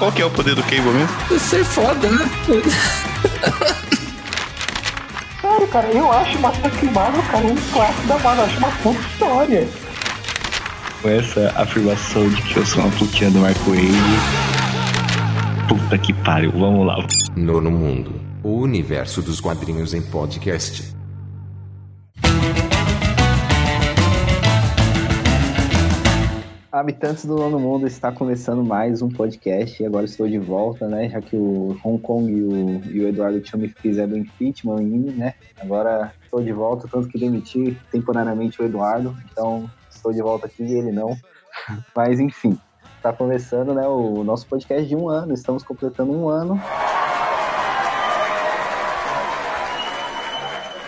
qual que é o poder do Cable mesmo? Ser foda, né? Sério, cara, eu acho Massacre Marvel, cara, um clássico da Marvel. Eu acho uma puta história. Com essa afirmação de que eu sou uma putinha do Marco Wade. Puta que pariu, vamos lá. Nono Mundo o universo dos quadrinhos em podcast. Habitantes do Nono Mundo está começando mais um podcast e agora estou de volta, né? Já que o Hong Kong e o, e o Eduardo me fizeram impeachment em mim, né? Agora estou de volta, tanto que demiti temporariamente o Eduardo, então estou de volta aqui e ele não. Mas enfim, está começando né, o nosso podcast de um ano, estamos completando um ano.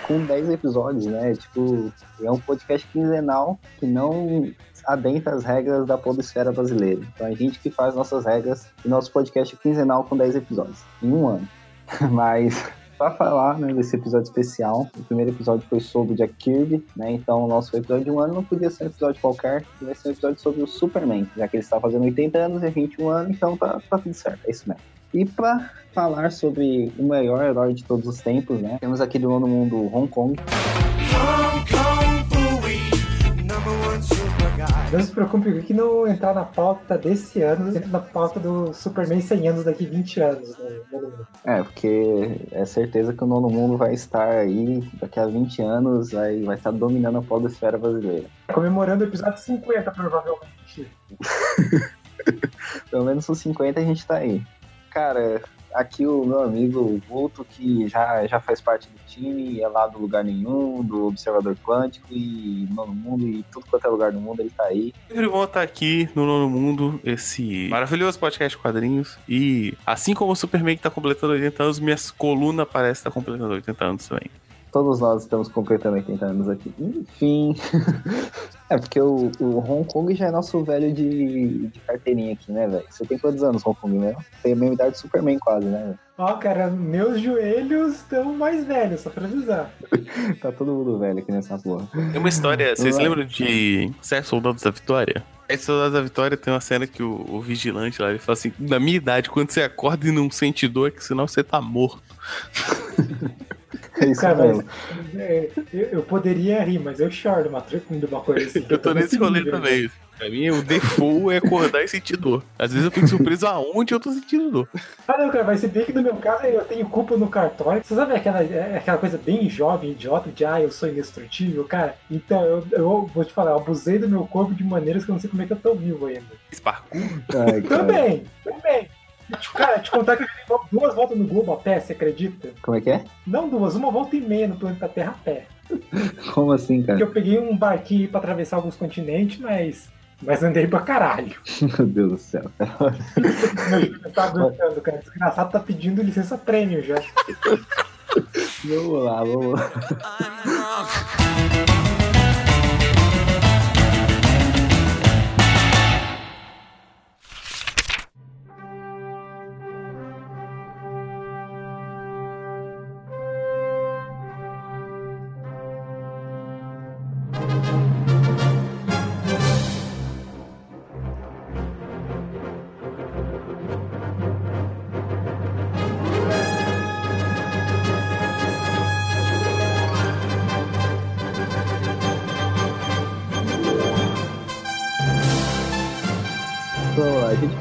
Com 10 episódios, né? Tipo, é um podcast quinzenal que não adentra as regras da podosfera brasileira. Então a gente que faz nossas regras e nosso podcast é quinzenal com 10 episódios, em um ano. Mas para falar né, desse episódio especial, o primeiro episódio foi sobre Jack Kirby, né? Então o nosso episódio de um ano não podia ser um episódio qualquer, vai ser um episódio sobre o Superman, já que ele está fazendo 80 anos e a gente um ano, então tá, tá tudo certo, é isso mesmo. E para falar sobre o melhor herói de todos os tempos, né? Temos aqui do nono mundo Hong Kong. Não se preocupe que não entrar na pauta desse ano, entra na pauta do Superman 100 anos daqui 20 anos. Né? É, porque é certeza que o Nono Mundo vai estar aí daqui a 20 anos, vai, vai estar dominando a podosfera brasileira. Comemorando o episódio 50, provavelmente. Pelo menos os 50 a gente tá aí. Cara, aqui o meu amigo Vulto, que já, já faz parte do time, é lá do Lugar Nenhum, do Observador Quântico e Nono Mundo e tudo quanto é lugar do mundo, ele tá aí. Sempre bom estar aqui no Nono Mundo, esse maravilhoso podcast de quadrinhos. E assim como o Superman que tá completando 80 anos, minhas colunas parecem estar tá completando 80 anos também. Todos nós estamos completando 80 anos aqui. Enfim. é porque o, o, Hong Kong já é nosso velho de, de carteirinha aqui, né, velho? Você tem quantos anos, Hong Kong mesmo? Tem a mesma idade do Superman, quase, né, velho? Ó, oh, cara, meus joelhos estão mais velhos, só pra avisar. tá todo mundo velho aqui nessa porra. Tem uma história, vocês lembram de Sete Soldados da Vitória? Sete Soldados da Vitória tem uma cena que o, o, vigilante lá, ele fala assim, na minha idade, quando você acorda e não sente dor, é que senão você tá morto. É isso Cara, mesmo. Mas, é, eu, eu, poderia rir, mas eu choro uma, de uma coisa assim. eu tô nesse rolê também. Pra mim, o default é acordar e sentir dor. Às vezes eu fico surpreso aonde eu tô sentindo dor. Ah, não, cara, mas se bem que no meu caso eu tenho culpa no cartório. Você sabe aquela, é, aquela coisa bem jovem, idiota, de ah, eu sou indestrutível, cara? Então, eu, eu vou te falar, eu abusei do meu corpo de maneiras que eu não sei como é que eu tô vivo ainda. Sparku? Também, também. Cara, te contar que eu dei duas voltas no globo a pé, você acredita? Como é que é? Não duas, uma volta e meia no planeta Terra a pé. Como assim, cara? Porque eu peguei um barquinho pra atravessar alguns continentes, mas. Mas andei pra caralho. Meu Deus do céu. Tá aguentando, cara. Desgraçado tá pedindo licença prêmio já. vamos lá, vamos lá.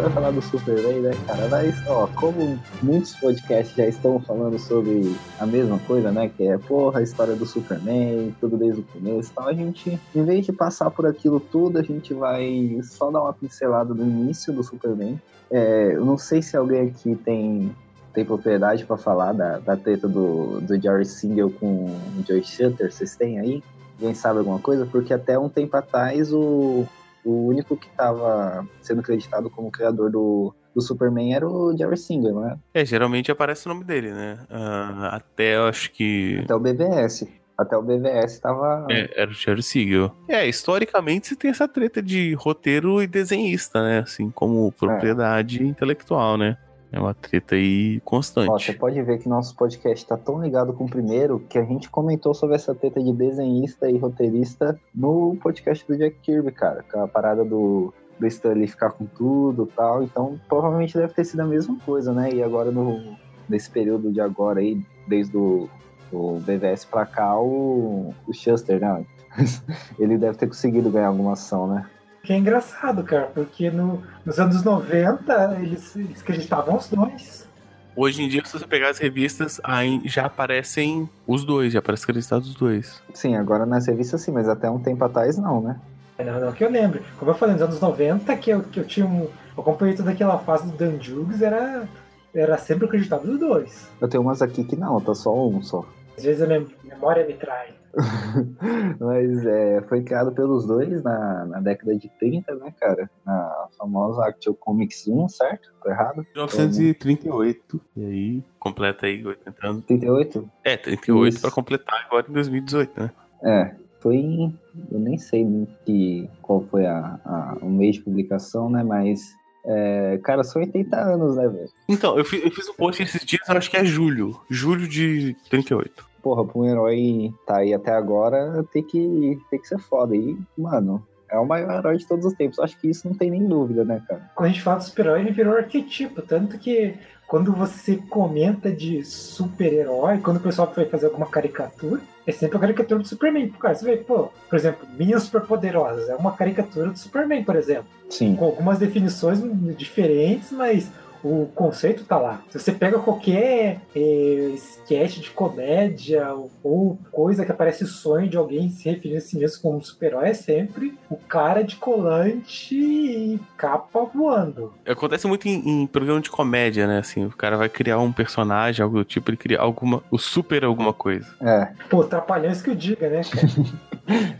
Falar do Superman, né, cara? Mas, ó, como muitos podcasts já estão falando sobre a mesma coisa, né? Que é, porra, a história do Superman, tudo desde o começo então a gente, em vez de passar por aquilo tudo, a gente vai só dar uma pincelada no início do Superman. É, eu não sei se alguém aqui tem tem propriedade para falar da, da treta do, do Jerry Singer com o Joy Shutter, vocês têm aí? Alguém sabe alguma coisa? Porque até um tempo atrás o, o único que estava sendo acreditado como criador do, do Superman era o Jerry Singer, não é? É, geralmente aparece o nome dele, né? Uh, até eu acho que. Até o BVS. Até o BVS estava. É, era o Jerry Siegel. É, historicamente você tem essa treta de roteiro e desenhista, né? Assim, como propriedade é. intelectual, né? É uma treta aí constante. Ó, você pode ver que nosso podcast tá tão ligado com o primeiro que a gente comentou sobre essa treta de desenhista e roteirista no podcast do Jack Kirby, cara. Com a parada do, do Stan Lee ficar com tudo e tal. Então, provavelmente deve ter sido a mesma coisa, né? E agora, no, nesse período de agora aí, desde o do BVS pra cá, o, o né? Ele deve ter conseguido ganhar alguma ação, né? Que é engraçado, cara, porque no, nos anos 90 eles, eles acreditavam os dois. Hoje em dia, se você pegar as revistas, aí já aparecem os dois, já aparece acreditado os dois. Sim, agora nas revistas sim, mas até um tempo atrás não, né? Não, não que eu lembro. Como eu falei, nos anos 90, que eu, que eu tinha um. Eu acompanhei toda aquela fase do Dan Juggs, era, era sempre acreditado os dois. Eu tenho umas aqui que não, tá só um só. Às vezes a memória me trai. Mas é, foi criado pelos dois na, na década de 30, né, cara? Na famosa Actual Comics 1, certo? Tô errado? 1938. E aí, completa aí 80 anos. 38? É, 38 Isso. pra completar agora em 2018, né? É, foi em. Eu nem sei que, qual foi a, a, o mês de publicação, né? Mas. É, cara, são 80 anos, né, velho? Então, eu fiz, eu fiz um post esses dias, eu acho que é julho. Julho de 38. Porra, pra um herói tá aí até agora, tem que, tem que ser foda. E, mano, é o maior herói de todos os tempos. Acho que isso não tem nem dúvida, né, cara? Quando a gente fala de super-herói, ele virou arquetipo. Tanto que quando você comenta de super-herói, quando o pessoal vai fazer alguma caricatura, é sempre a caricatura do Superman. Cara, você vê, pô, por exemplo, Minhas Superpoderosas. É uma caricatura do Superman, por exemplo. Sim. Com algumas definições diferentes, mas o conceito tá lá. Se você pega qualquer é, sketch de comédia ou, ou coisa que aparece sonho de alguém se referindo a si mesmo como um super-herói, é sempre o cara de colante e capa voando. Acontece muito em, em programa de comédia, né? Assim, o cara vai criar um personagem, algo do tipo, ele cria alguma. O super alguma coisa. É. Pô, trapalhões que eu diga, né, cara?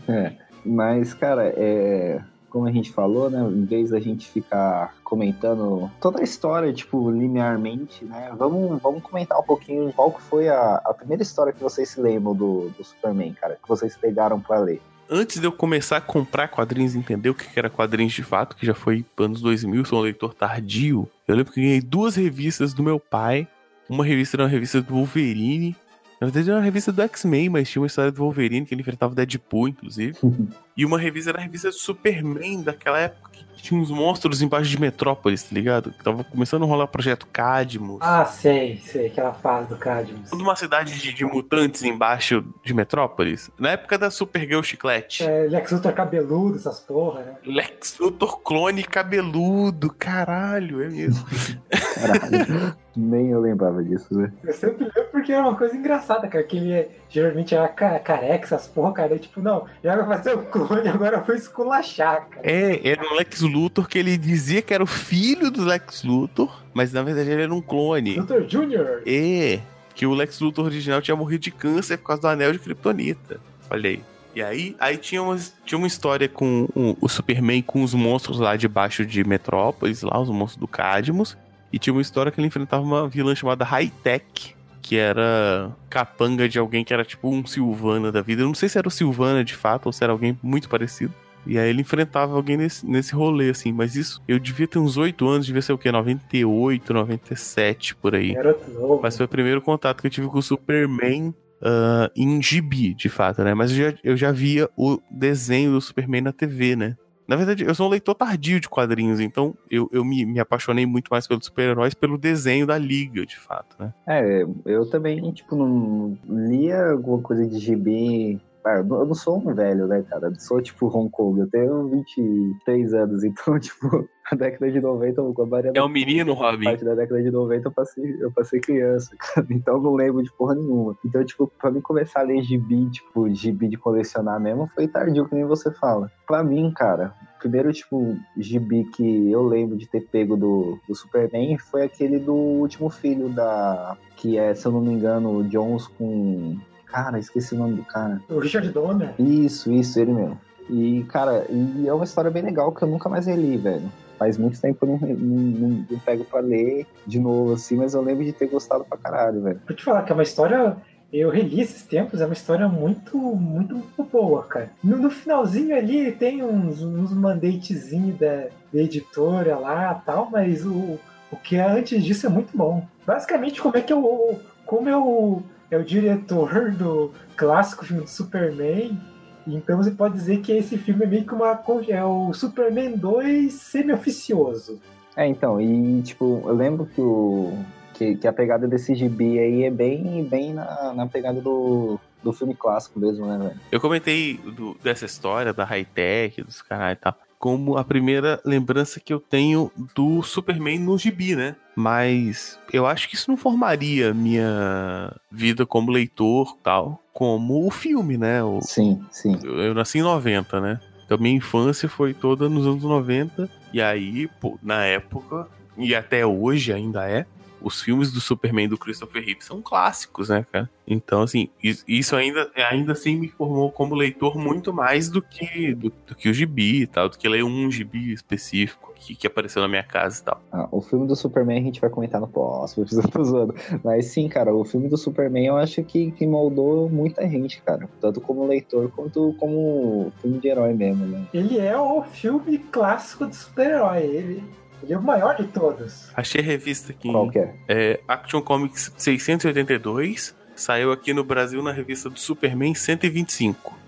É, mas, cara, é, como a gente falou, né, em vez da gente ficar comentando toda a história, tipo, linearmente, né, vamos, vamos comentar um pouquinho qual que foi a, a primeira história que vocês se lembram do, do Superman, cara, que vocês pegaram pra ler. Antes de eu começar a comprar quadrinhos entender o que era quadrinhos de fato, que já foi anos 2000, sou um leitor tardio, eu lembro que ganhei duas revistas do meu pai. Uma revista era uma revista do Wolverine. Na verdade era uma revista do X-Men, mas tinha uma história do Wolverine que ele enfrentava o Deadpool, inclusive. E uma revista era a revista do Superman, daquela época que tinha uns monstros embaixo de Metrópolis, tá ligado? Que tava começando a rolar o projeto Cadmus. ah, sei, sei, aquela fase do Cadmus. Toda uma cidade de, de mutantes embaixo de Metrópolis. Na época da Supergirl Chiclete. É, Lex Luthor cabeludo, essas porra, né? Lex Luthor clone cabeludo, caralho, é mesmo. Caralho, nem eu lembrava disso, né? Eu sempre lembro porque era uma coisa engraçada, cara, que ele é, geralmente era ca- careca, essas porra, cara, e, tipo, não, já vai fazer o clone, agora foi esculachar, cara. É, era um Lex Luthor que ele dizia que era o filho do Lex Luthor, mas na verdade ele era um clone. Luthor Jr. É, que o Lex Luthor original tinha morrido de câncer por causa do anel de Kryptonita. Falei. E aí, aí tinha, umas, tinha uma história com o, o Superman com os monstros lá debaixo de Metrópolis, lá, os monstros do Cadmus. E tinha uma história que ele enfrentava uma vilã chamada High Tech, que era capanga de alguém que era tipo um Silvana da vida. Eu não sei se era o Silvana de fato ou se era alguém muito parecido. E aí ele enfrentava alguém nesse, nesse rolê, assim. Mas isso, eu devia ter uns 8 anos, devia ser o quê? 98, 97, por aí. Garoto novo. Mas foi o primeiro contato que eu tive com o Superman ah, em gibi, de fato, né? Mas eu já, eu já via o desenho do Superman na TV, né? Na verdade, eu sou um leitor tardio de quadrinhos, então eu, eu me, me apaixonei muito mais pelos super-heróis pelo desenho da Liga, de fato, né? É, eu também, tipo, não lia alguma coisa de gibi. Ah, eu não- sou um velho, né, cara? Eu sou tipo Hong Kong, eu tenho 23 anos, então, tipo, a década de 90, com a Maria É um menino, Robin. parte da década de 90 eu passei, eu passei criança, cara. Então eu não lembro de porra nenhuma. Então, tipo, pra mim começar a ler gibi, tipo, gibi de colecionar mesmo, foi tardio, que nem você fala. Pra mim, cara, o primeiro, tipo, gibi que eu lembro de ter pego do, do Superman foi aquele do último filho da. Que é, se eu não me engano, o Jones com. Cara, esqueci o nome do cara. O Richard Donner. Isso, isso, ele mesmo. E, cara, e é uma história bem legal que eu nunca mais reli, velho. Faz muito tempo que eu não, não, não- não pego pra ler de novo, assim, mas eu lembro de ter gostado pra caralho, velho. Vou te falar que é uma história. Eu reli esses tempos, é uma história muito, muito, muito boa, cara. No, no finalzinho ali tem uns, uns mandatezinhos da, da editora lá tal, mas o, o que é antes disso é muito bom. Basicamente, como é que eu. Como eu é o diretor do clássico filme do Superman Então você pode dizer que esse filme é meio que uma. É o Superman 2 semi-oficioso. É, então, e tipo, eu lembro que o. Que, que a pegada desse gibi aí é bem, bem na, na pegada do, do filme clássico mesmo, né, velho? Eu comentei do- dessa história da high-tech, dos caras e tal, como a primeira lembrança que eu tenho do Superman no gibi, né? Mas eu acho que isso não formaria minha vida como leitor tal, como o filme, né? O- Sim, sim. eu, eu nasci em 90, né? Então minha infância foi toda nos anos 90. E aí, pô, na época, e até hoje ainda é, os filmes do Superman do Christopher Reeve são clássicos, né, cara? Então, assim, is- isso ainda, ainda assim me formou como leitor muito mais do que do, do que o gibi e tal, do que ler um gibi específico que, que apareceu na minha casa e tal. Ah, o filme do Superman a gente vai comentar no próximo episódio, tô zoando. Mas sim, cara, o filme do Superman eu acho que, que moldou muita gente, cara. Tanto como leitor quanto como filme de herói mesmo, né? Ele é o filme clássico de super-herói. Ele, ele é o maior de todos. Achei a revista aqui. Qual que é? É Action Comics 682. Saiu aqui no Brasil na revista do Superman 125.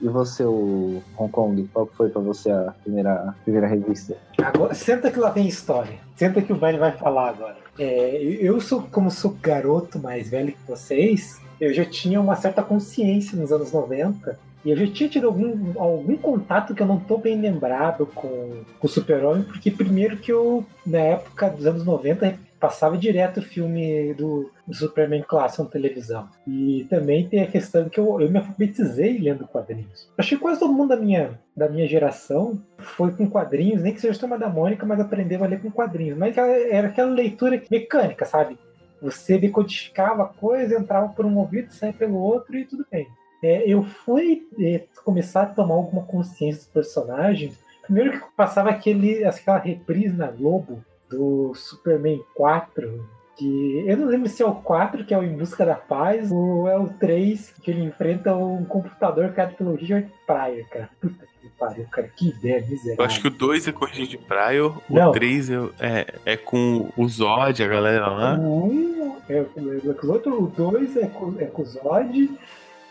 E você, o Hong Kong, qual foi pra você a primeira, primeira revista? Agora, senta que lá vem história. Senta que o Vale vai falar agora. É, eu sou, como sou garoto mais velho que vocês, eu já tinha uma certa consciência nos anos 90. E eu já tinha tido algum, algum contato que eu não tô bem lembrado com, com o Super-Homem, porque primeiro que eu, na época dos anos 90, passava direto o filme do, do Superman clássico na televisão. E também tem a questão que eu, eu me alfabetizei lendo quadrinhos. Acho que quase todo mundo da minha, da minha geração foi com quadrinhos, nem que seja Turma da Mônica, mas aprendeu a ler com quadrinhos. Mas era aquela leitura mecânica, sabe? Você decodificava a coisa, entrava por um ouvido, saía pelo outro e tudo bem. É, eu fui é, começar a tomar alguma consciência dos personagens. Primeiro que passava aquele, aquela reprise na Globo do Superman 4, que eu não lembro se é o 4, que é o Em Busca da Paz, ou é o 3, que ele enfrenta um computador criado pelo Richard Pryor, cara. Puta que pariu, cara, que ideia miserável. Eu acho que o 2 é com o Richard Pryor, Não. o 3 é, é, é com o Zod, a galera lá. O 1 é com é com os outros, o 2 é com, é com o Zod.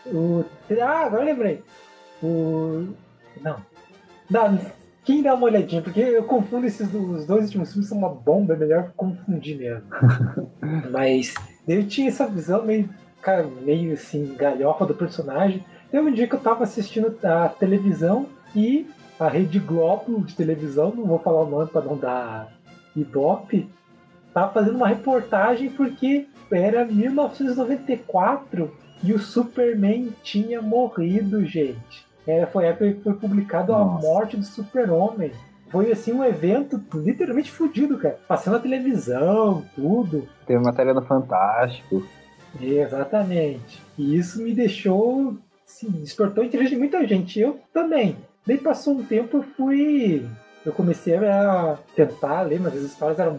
O, ah, agora eu lembrei. O. Não. Não, quem dá uma olhadinha? Porque eu confundo esses os dois últimos filmes, são uma bomba, é melhor confundir mesmo. Mas eu tinha essa visão meio, cara, meio assim, galhofa do personagem. Teve um dia que eu tava assistindo a televisão e a Rede Globo de televisão, não vou falar o nome para não dar ibope, tava fazendo uma reportagem porque era 1994 e o Superman tinha morrido, gente. É, foi a época que foi publicado a Nossa. morte do Super-Homem. Foi assim um evento literalmente fudido, cara. Passando na televisão, tudo. Teve matéria no Fantástico. Exatamente. E isso me deixou. Assim, despertou o interesse de muita gente. Eu também. Daí passou um tempo, eu fui. Eu comecei a tentar ler, mas as histórias eram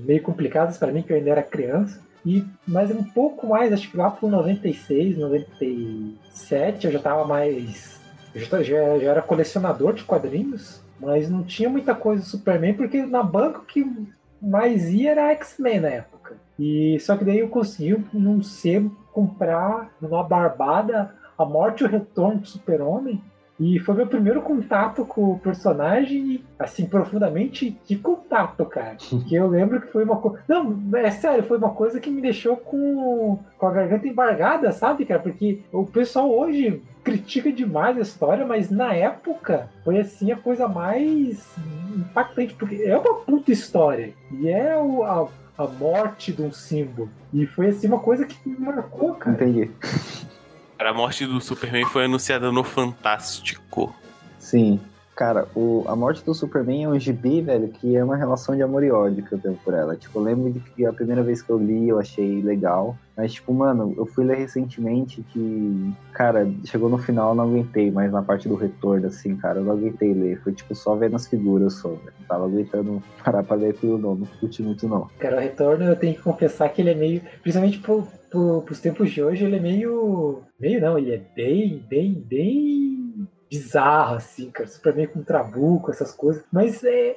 meio complicadas para mim, que eu ainda era criança. E, mas um pouco mais, acho que lá por 96, 97, eu já tava mais. Já, já, já era colecionador de quadrinhos, mas não tinha muita coisa do Superman, porque na banca o que mais ia era X-Men na época. E só que daí eu consegui num sebo comprar numa barbada a morte e o retorno do Super-Homem. E foi meu primeiro contato com o personagem, assim, profundamente, que contato, cara. Que eu lembro que foi uma coisa. Não, é sério, foi uma coisa que me deixou com, com a garganta embargada, sabe, cara? Porque o pessoal hoje critica demais a história, mas na época foi assim a coisa mais impactante, porque é uma puta história. E é o, a, a morte de um símbolo. E foi assim uma coisa que me marcou, cara. Entendi. A morte do Superman foi anunciada no Fantástico. Sim. Cara, o, a morte do Superman é um gibi, velho, que é uma relação de amor e ódio que eu tenho por ela. Tipo, eu lembro de que a primeira vez que eu li eu achei legal. Mas, tipo, mano, eu fui ler recentemente que, cara, chegou no final eu não aguentei, mas na parte do retorno, assim, cara, eu não aguentei ler. Foi, tipo, só vendo as figuras só, velho. Não tava aguentando parar pra ler aquilo, não. Não curti muito, não. Cara, o retorno eu tenho que confessar que ele é meio. Principalmente pro, pro, pros tempos de hoje, ele é meio. Meio não, ele é bem, bem, bem bizarro, assim, cara. Superman com trabuco, essas coisas. Mas é.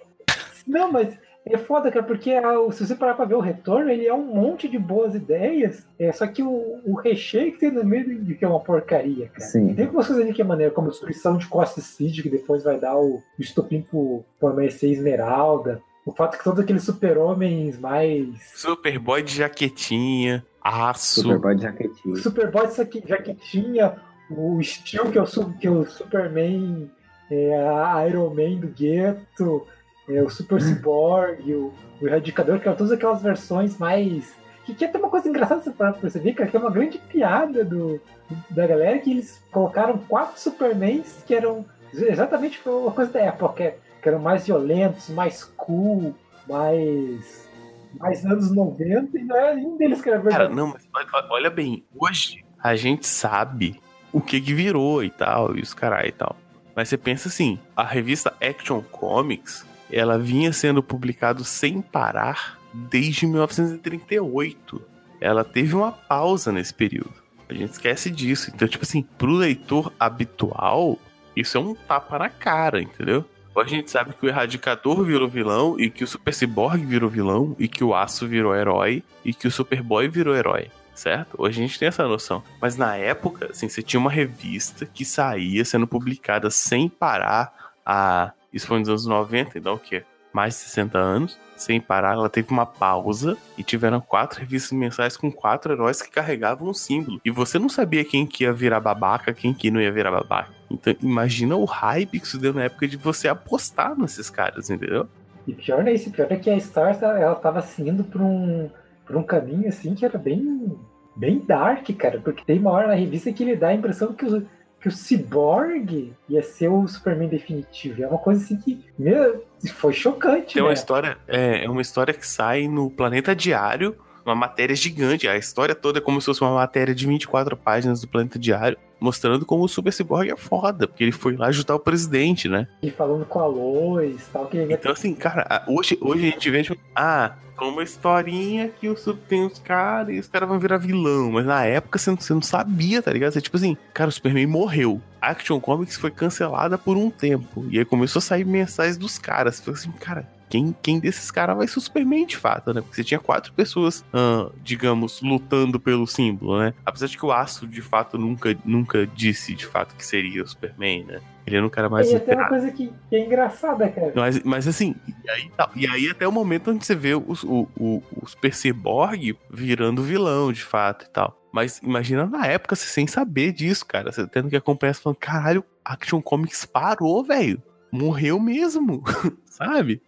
Não, mas É foda, cara, porque a- se você parar pra ver o retorno, ele é um monte de boas ideias, é, só que o, o recheio que tem no meio de que é uma porcaria, cara. Sim. Tem algumas coisas ali que é maneiro, como a destruição de Costa City, que depois vai dar o, o estopim pro, pro amanhecer Esmeralda. O fato que todos aqueles super-homens mais. Superboy de jaquetinha, aço. Superboy de O jaquetinho. Superboy isso aqui, já que tinha o Steel, que é o, su- que é o Superman, é, a Iron Man do gueto, é, o Super Cyborg, o, o Erradicador, que eram todas aquelas versões mais. Que, que é até uma coisa engraçada pra perceber, cara, que é uma grande piada do, da galera, que eles colocaram quatro Supermans que eram exatamente uma coisa da época, que, que eram mais violentos, mais cool, mais. mais anos 90, e não era nenhum deles que era Cara, verdadeiro. não, mas olha bem, hoje a gente sabe o que que virou e tal, e os carai e tal. Mas você pensa assim, a revista Action Comics, ela vinha sendo publicado sem parar desde 1938. Ela teve uma pausa nesse período. A gente esquece disso. Então, tipo assim, pro leitor habitual, isso é um tapa na cara, entendeu? Hoje a gente sabe que o Erradicador virou vilão, e que o Super Cyborg virou vilão, e que o Aço virou herói, e que o Superboy virou herói, certo? Hoje a gente tem essa noção. Mas na época, assim, você tinha uma revista que saía sendo publicada sem parar a. Isso foi nos anos 90, então o quê? Mais de 60 anos, sem parar. Ela teve uma pausa e tiveram quatro revistas mensais com quatro heróis que carregavam um símbolo. E você não sabia quem que ia virar babaca, quem que não ia virar babaca. Então, imagina o hype que isso deu na época de você apostar nesses caras, entendeu? E pior é isso, pior é que a Stars ela tava assim, indo pra um, pra um caminho assim que era bem, bem dark, cara. Porque tem uma hora na revista que ele dá a impressão que o, que o Cyborg ia ser o Superman definitivo. É uma coisa assim que, meu, foi chocante, Tem uma né? história, é, é uma história que sai no Planeta Diário, uma matéria gigante. A história toda é como se fosse uma matéria de 24 páginas do Planeta Diário, mostrando como o Super Cyborg é foda, porque ele foi lá ajudar o presidente, né? E falando com a Lois e tal, que Então, assim, cara, hoje, hoje a gente vê, tipo, ah, uma historinha que o Super tem os caras e os caras vão virar vilão. Mas na época você não, você não sabia, tá ligado? Você, tipo assim, cara, o Superman morreu. A Action Comics foi cancelada por um tempo. E aí começou a sair mensais dos caras. Falou assim, cara, quem, quem desses caras vai ser o Superman de fato, né? Porque você tinha quatro pessoas, ah, digamos, lutando pelo símbolo, né? Apesar de que o Aço, de fato, nunca, nunca disse de fato que seria o Superman, né? Ele era um cara mais E até uma coisa que, que é engraçada, cara. Mas, mas assim, e aí, e aí até o momento onde você vê os- o, o, o Super Cyborg virando vilão, de fato, e tal. Mas imagina na época, você sem saber disso, cara. Você tendo que acompanhar, você falando, caralho, Action Comics parou, velho. Morreu mesmo, sabe?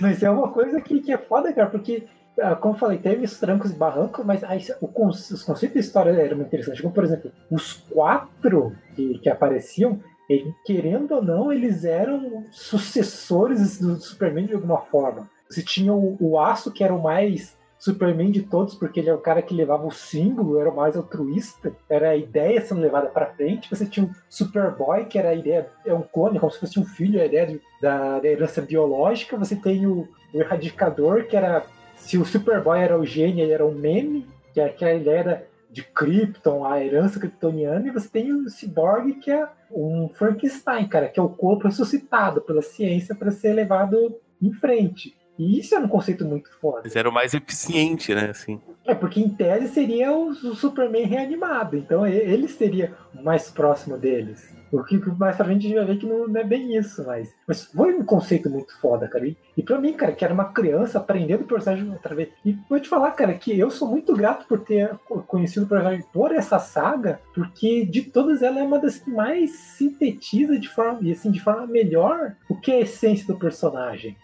Mas é uma coisa que, que é foda, cara, porque, ah, como eu falei, teve os trancos e barrancos, mas aí, o os conceitos da história eram muito interessantes. Como, por exemplo, os quatro que, que apareciam, ele- querendo ou não, eles eram sucessores do Superman de alguma forma. Você tinha o, o Aço, que era o mais Superman de todos, porque ele é o cara que levava o símbolo, era o mais altruísta, era a ideia sendo levada pra frente. Você tinha o Superboy, que era a ideia, é um clone, como se fosse um filho, a ideia de- da, da herança biológica. Você tem o, o Erradicador, que era. Se o Superboy era o gênio, ele era o meme, que é aquela ideia da- de Krypton, a herança kryptoniana, e você tem o Cyborg, que é um Frankenstein, cara, que é o corpo ressuscitado pela ciência para ser levado em frente. E isso é um conceito muito foda. Eles eram mais eficientes, né? Assim. É, porque em tese seria o, o Superman reanimado, então ele seria o mais próximo deles. O que mais pra frente a gente vai ver que não, não é bem isso, mas, mas foi um conceito muito foda, cara. E, e pra mim, cara, que era uma criança aprendendo o personagem outra vez. E vou te falar, cara, que eu sou muito grato por ter co- conhecido o personagem por essa saga, porque de todas ela é uma das que mais sintetiza de forma, e assim, de forma melhor o que é a essência do personagem.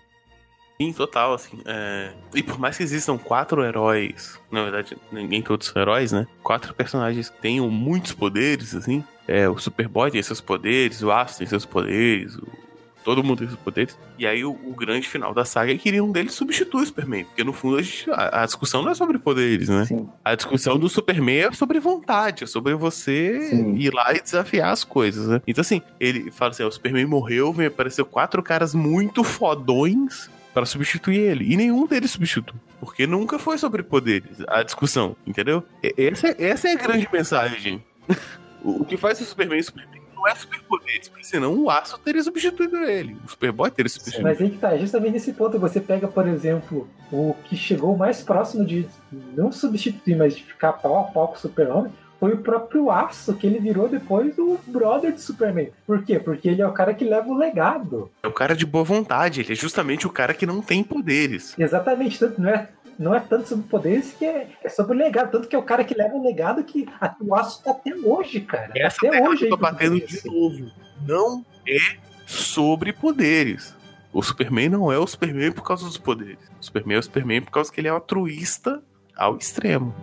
Sim, total, assim. é, E por mais que existam quatro heróis, na verdade, nem todos são heróis, né? Quatro personagens que tenham muitos poderes, assim. É, o Superboy tem seus poderes, o Aço tem seus poderes, o- todo mundo tem seus poderes. E aí o, o grande final da saga é que um deles substitui o Superman. Porque no fundo a, gente- a- a discussão não é sobre poderes, né? Sim. A discussão do Superman é sobre vontade, é sobre você Sim. ir lá e desafiar as coisas, né? Então, assim, ele fala assim: ó, o Superman morreu, vem aparecer quatro caras muito fodões para substituir ele. E nenhum deles substitui. Porque nunca foi sobre poderes a discussão, entendeu? Essa, é- essa é a grande mensagem. o que faz o Superman Superman não não é superpoderes, porque senão o aço teria substituído ele. O Superboy teria substituído. Mas aí que tá, justamente nesse ponto você pega, por exemplo, o que chegou mais próximo de não substituir, mas de ficar pau a pau com o Super-Homem, foi o próprio Aço, que ele virou depois o brother de Superman. Por quê? Porque ele é o cara que leva o legado. É o cara de boa vontade, ele é justamente o cara que não tem poderes. Exatamente, tanto não é, não é tanto sobre poderes que é, é sobre o legado. Tanto que é o cara que leva o legado que a, o Aço tá até hoje, cara. Essa até hoje. eu tô batendo isso. de novo. Não é sobre poderes. O Superman não é o Superman por causa dos poderes. O Superman é o Superman por causa que ele é altruísta ao extremo.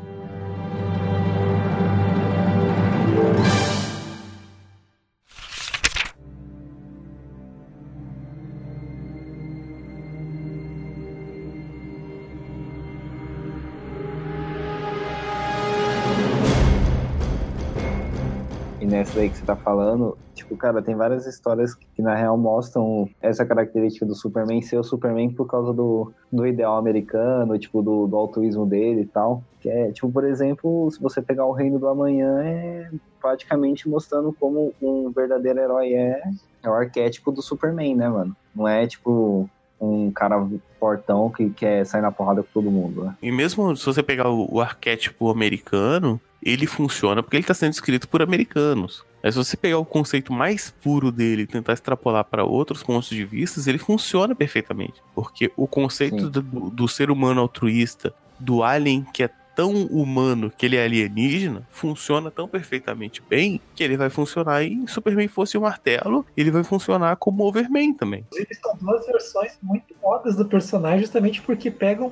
Você tá falando, tipo, cara, tem várias histórias que, que, na real mostram essa característica do Superman ser o Superman por causa do, do ideal americano, tipo, do, do altruísmo dele e tal. Que é, tipo, por exemplo, se você pegar o Reino do Amanhã, é praticamente mostrando como um verdadeiro herói é, é o arquétipo do Superman, né, mano? Não é, tipo, um cara fortão que quer sair na porrada com todo mundo, né? E mesmo se você pegar o, o arquétipo americano, ele funciona porque ele está sendo escrito por americanos. Mas se você pegar o conceito mais puro dele e tentar extrapolar para outros pontos de vista, ele funciona perfeitamente. Porque o conceito do, do ser humano altruísta, do alien que é tão humano que ele é alienígena, funciona tão perfeitamente bem que ele vai funcionar em Superman fosse o martelo, ele vai funcionar como Overman também. Inclusive, são duas versões muito fodas do personagem, justamente porque pegam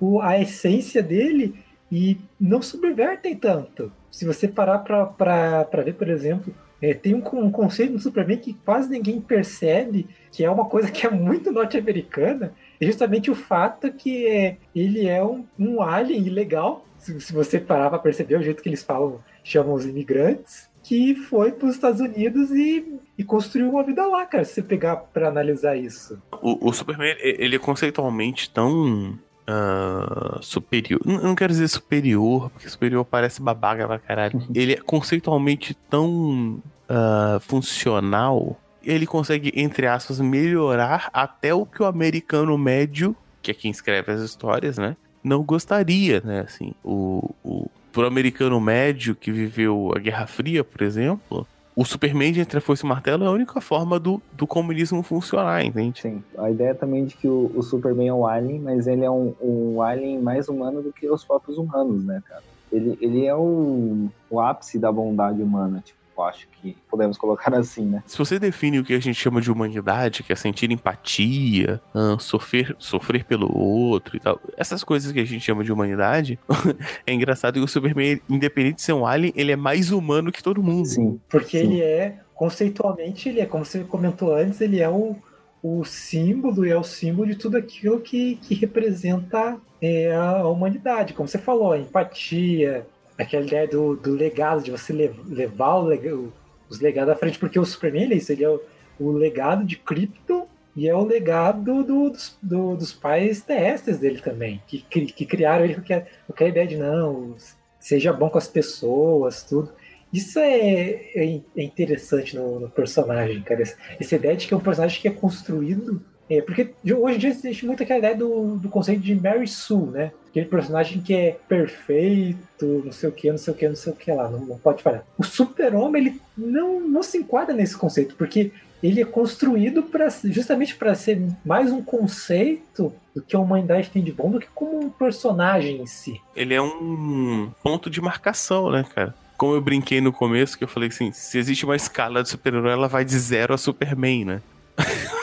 o- a essência dele e não subvertem tanto. Se você parar pra ver, por exemplo, é, tem um, um conceito no Superman que quase ninguém percebe, que é uma coisa que é muito norte-americana, é justamente o fato que é, ele é um, um alien ilegal, se, se você parar pra perceber o jeito que eles falam, chamam os imigrantes, que foi para os Estados Unidos e, e construiu uma vida lá, cara, se você pegar pra analisar isso. O, o Superman, ele é conceitualmente tão ah, superior. Não, não quero dizer superior, porque superior parece babaca pra caralho. Ele é conceitualmente tão ah, funcional. Ele consegue, entre aspas, melhorar até o que o americano médio, que é quem escreve as histórias, né? Não gostaria, né? Assim, o, o, pro americano médio que viveu a Guerra Fria, por exemplo, o Superman de Entre a Foice e o Martelo é a única forma do, do comunismo funcionar, entende? Sim. A ideia também de que o, o Superman é um alien, mas ele é um, um alien mais humano do que os próprios humanos, né, cara? Ele, ele é o, o ápice da bondade humana, tipo, eu acho que podemos colocar assim, né? Se você define o que a gente chama de humanidade, que é sentir empatia, sofrer, sofrer pelo outro e tal, essas coisas que a gente chama de humanidade, é engraçado que o Superman, independente de ser um alien, ele é mais humano que todo mundo. Sim. Porque Sim. ele é, conceitualmente, ele é, como você comentou antes, ele é o, o símbolo e é o símbolo de tudo aquilo que, que representa é, a humanidade. Como você falou, a empatia, aquela ideia do, do legado, de você lev- levar o lega- o- os legados à frente, porque o Superman é isso, ele é o, o legado de Krypton e é o legado do- dos, do- dos pais terrestres dele também, que, cri- que criaram ele com aquela, ideia de não, seja bom com as pessoas, tudo. Isso é, é, é interessante no, no personagem, cara. Essa ideia de que é um personagem que é construído. É, porque hoje em dia existe muito aquela ideia do, do conceito de Mary Sue, né? Aquele personagem que é perfeito, não sei o que, não sei o que, não sei o que lá, não, não pode falhar. O super-homem, ele não, não se enquadra nesse conceito, porque ele é construído pra, justamente para ser mais um conceito do que a humanidade tem de bom do que como um personagem em si. Ele é um ponto de marcação, né, cara? Como eu brinquei no começo, que eu falei assim, se existe uma escala de super-herói, ela vai de zero a Superman, né?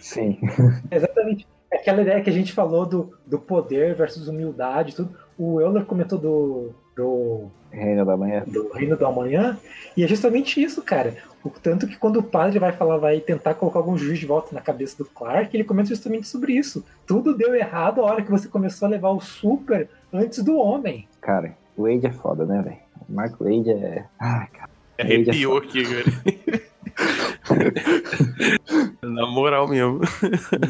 Sim. Exatamente. Aquela ideia que a gente falou do, do poder versus humildade, tudo. O Euler comentou do, do, Reino da Manhã. do Reino do Amanhã, e é justamente isso, cara. O tanto que quando o padre vai falar, vai tentar colocar algum juiz de volta na cabeça do Clark, ele comenta justamente sobre isso. Tudo deu errado a hora que você começou a levar o super antes do homem. Cara, o Wade é foda, né, velho? O Mark Wade é. Ai, cara. Arrepiou aqui, cara. Na moral mesmo.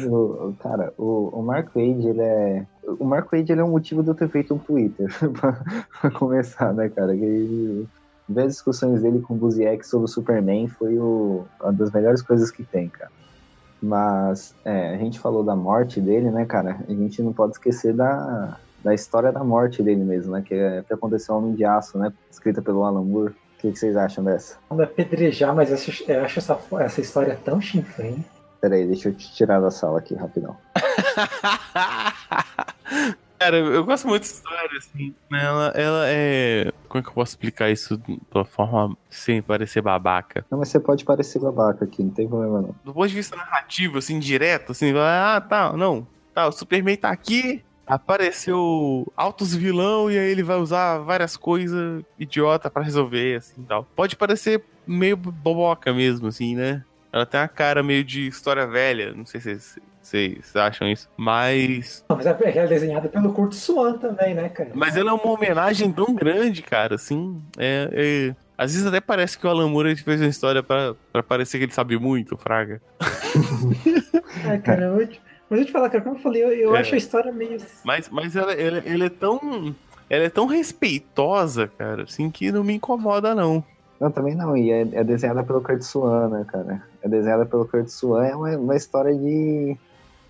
O, o- cara, o, o Mark Wade, ele é. O Mark Wade ele é o motivo de eu ter feito um Twitter. pra, pra começar, né, cara? Que Ele, ver as discussões dele com o Buziek sobre o Superman foi o, uma das melhores coisas que tem, cara. Mas é, a gente falou da morte dele, né, cara? A gente não pode esquecer da, da história da morte dele mesmo, né? Que, é, que aconteceu Homem de Aço, né? Escrita pelo Alan Moore. O que, que vocês acham dessa? Não é pedrejar, mas eu acho, eu acho essa, essa história tão chinfrim. Peraí, deixa eu te tirar da sala aqui rapidão. Cara, eu gosto muito dessa história, assim. né? Ela, ela é. Como é que eu posso explicar isso de uma forma sem parecer babaca? Não, mas você pode parecer babaca aqui, não tem problema não. Do ponto de vista narrativo, assim, direto, assim, ah, tá, não. Tá, o Superman tá aqui, apareceu altos vilão e aí ele vai usar várias coisas idiota pra resolver, assim, tal. Pode parecer meio boboca mesmo, assim, né? Ela tem uma cara meio de história velha, não sei se vocês acham isso, mas... Não, mas ela é desenhada pelo Kurt Swan também, né, cara? Mas ela é uma homenagem tão grande, cara, assim, é... é... Às vezes até parece que o Alan Moore fez uma história pra, pra parecer que ele sabe muito, Fraga. Ai, cara, eu, mas eu te falar, cara, como eu falei, eu, eu É. acho a história meio. Mas, mas ela, ela, ela é tão... Ela é tão respeitosa, cara, assim, que não me incomoda, não. Não, também não, e é, é desenhada pelo Kurt Swan, né, cara? É desenhada pelo Kurt Swan, é uma, uma história de...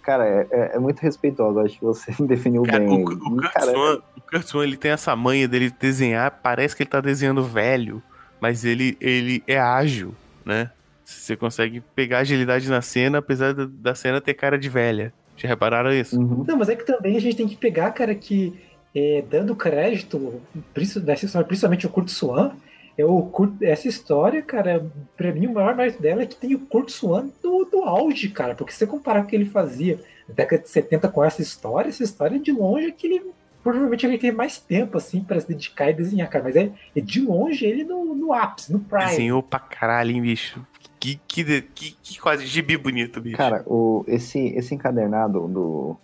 Cara, é, é- é muito respeitosa, acho que você definiu Cara, bem. o, o, E, Kurt cara, Swan, o Kurt Swan, ele tem essa manha dele desenhar, parece que ele tá desenhando velho, mas ele, ele é ágil, né? Você consegue pegar agilidade na cena, apesar da, da cena ter cara de velha. Já repararam isso? uhum. Não, mas é que também a gente tem que pegar, cara, que é, dando crédito história, principalmente o Kurt Swan, é o Kurt- essa história, cara, pra mim o maior mérito dela é que tem o Kurt Swan do, do auge, cara, porque se você comparar com o que ele fazia na década de 70 com essa história, essa história de longe é que ele provavelmente ele tem mais tempo, assim, pra se dedicar e desenhar, cara, mas é, é de longe ele no, no ápice, no prime. Desenhou pra caralho, hein, bicho? Que, que, que, que quase gibi bonito, bicho. Cara, o, esse, esse encadernado do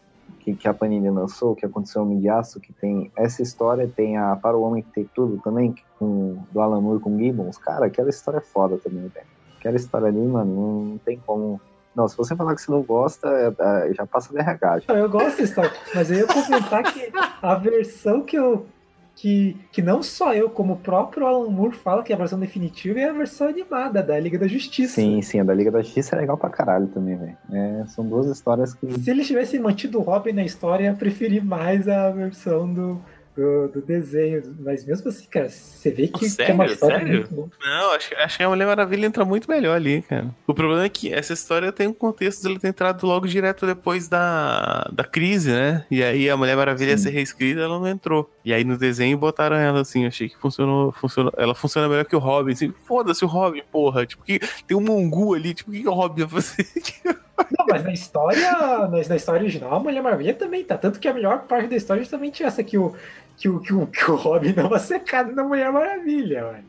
que, a Panini lançou, que aconteceu no Homem de Aço, que tem essa história, tem a Para o Homem que tem tudo também, com, do Alan Moore com Gibbons. Cara, aquela história é foda também, velho. Aquela história ali, mano, não tem como. Não, se você falar que você não gosta, é- é, já passa de RH. já. Eu gosto história, mas eu ia comentar que a versão que eu. Que, que não só eu, como o próprio Alan Moore fala que é a versão definitiva é a versão animada da Liga da Justiça. Sim, sim, a da Liga da Justiça é legal pra caralho também, velho. É, são duas histórias que. Se eles tivessem mantido o Robin na história, eu ia preferir mais a versão do, do, do desenho. Mas mesmo assim, cara, você vê que, que é uma Sério? história Sério? muito boa. Não, acho, acho que a Mulher Maravilha entra muito melhor ali, cara. O problema é que essa história tem um contexto dela ter entrado logo direto depois da, da crise, né? E aí a Mulher Maravilha ia Sim. ser reescrita, ela não entrou. E aí no desenho botaram ela assim, achei que funcionou, funcionou ela funciona melhor que o Robin, assim, foda-se o Robin, porra. Tipo, que tem um Mongu ali, tipo, o que, que o Robin vai fazer? Não, mas na história, na, na história original, a Mulher Maravilha também tá. Tanto que a melhor parte da história é justamente essa, que o, que o, que o, que o Robin dava secado na Mulher Maravilha, mano.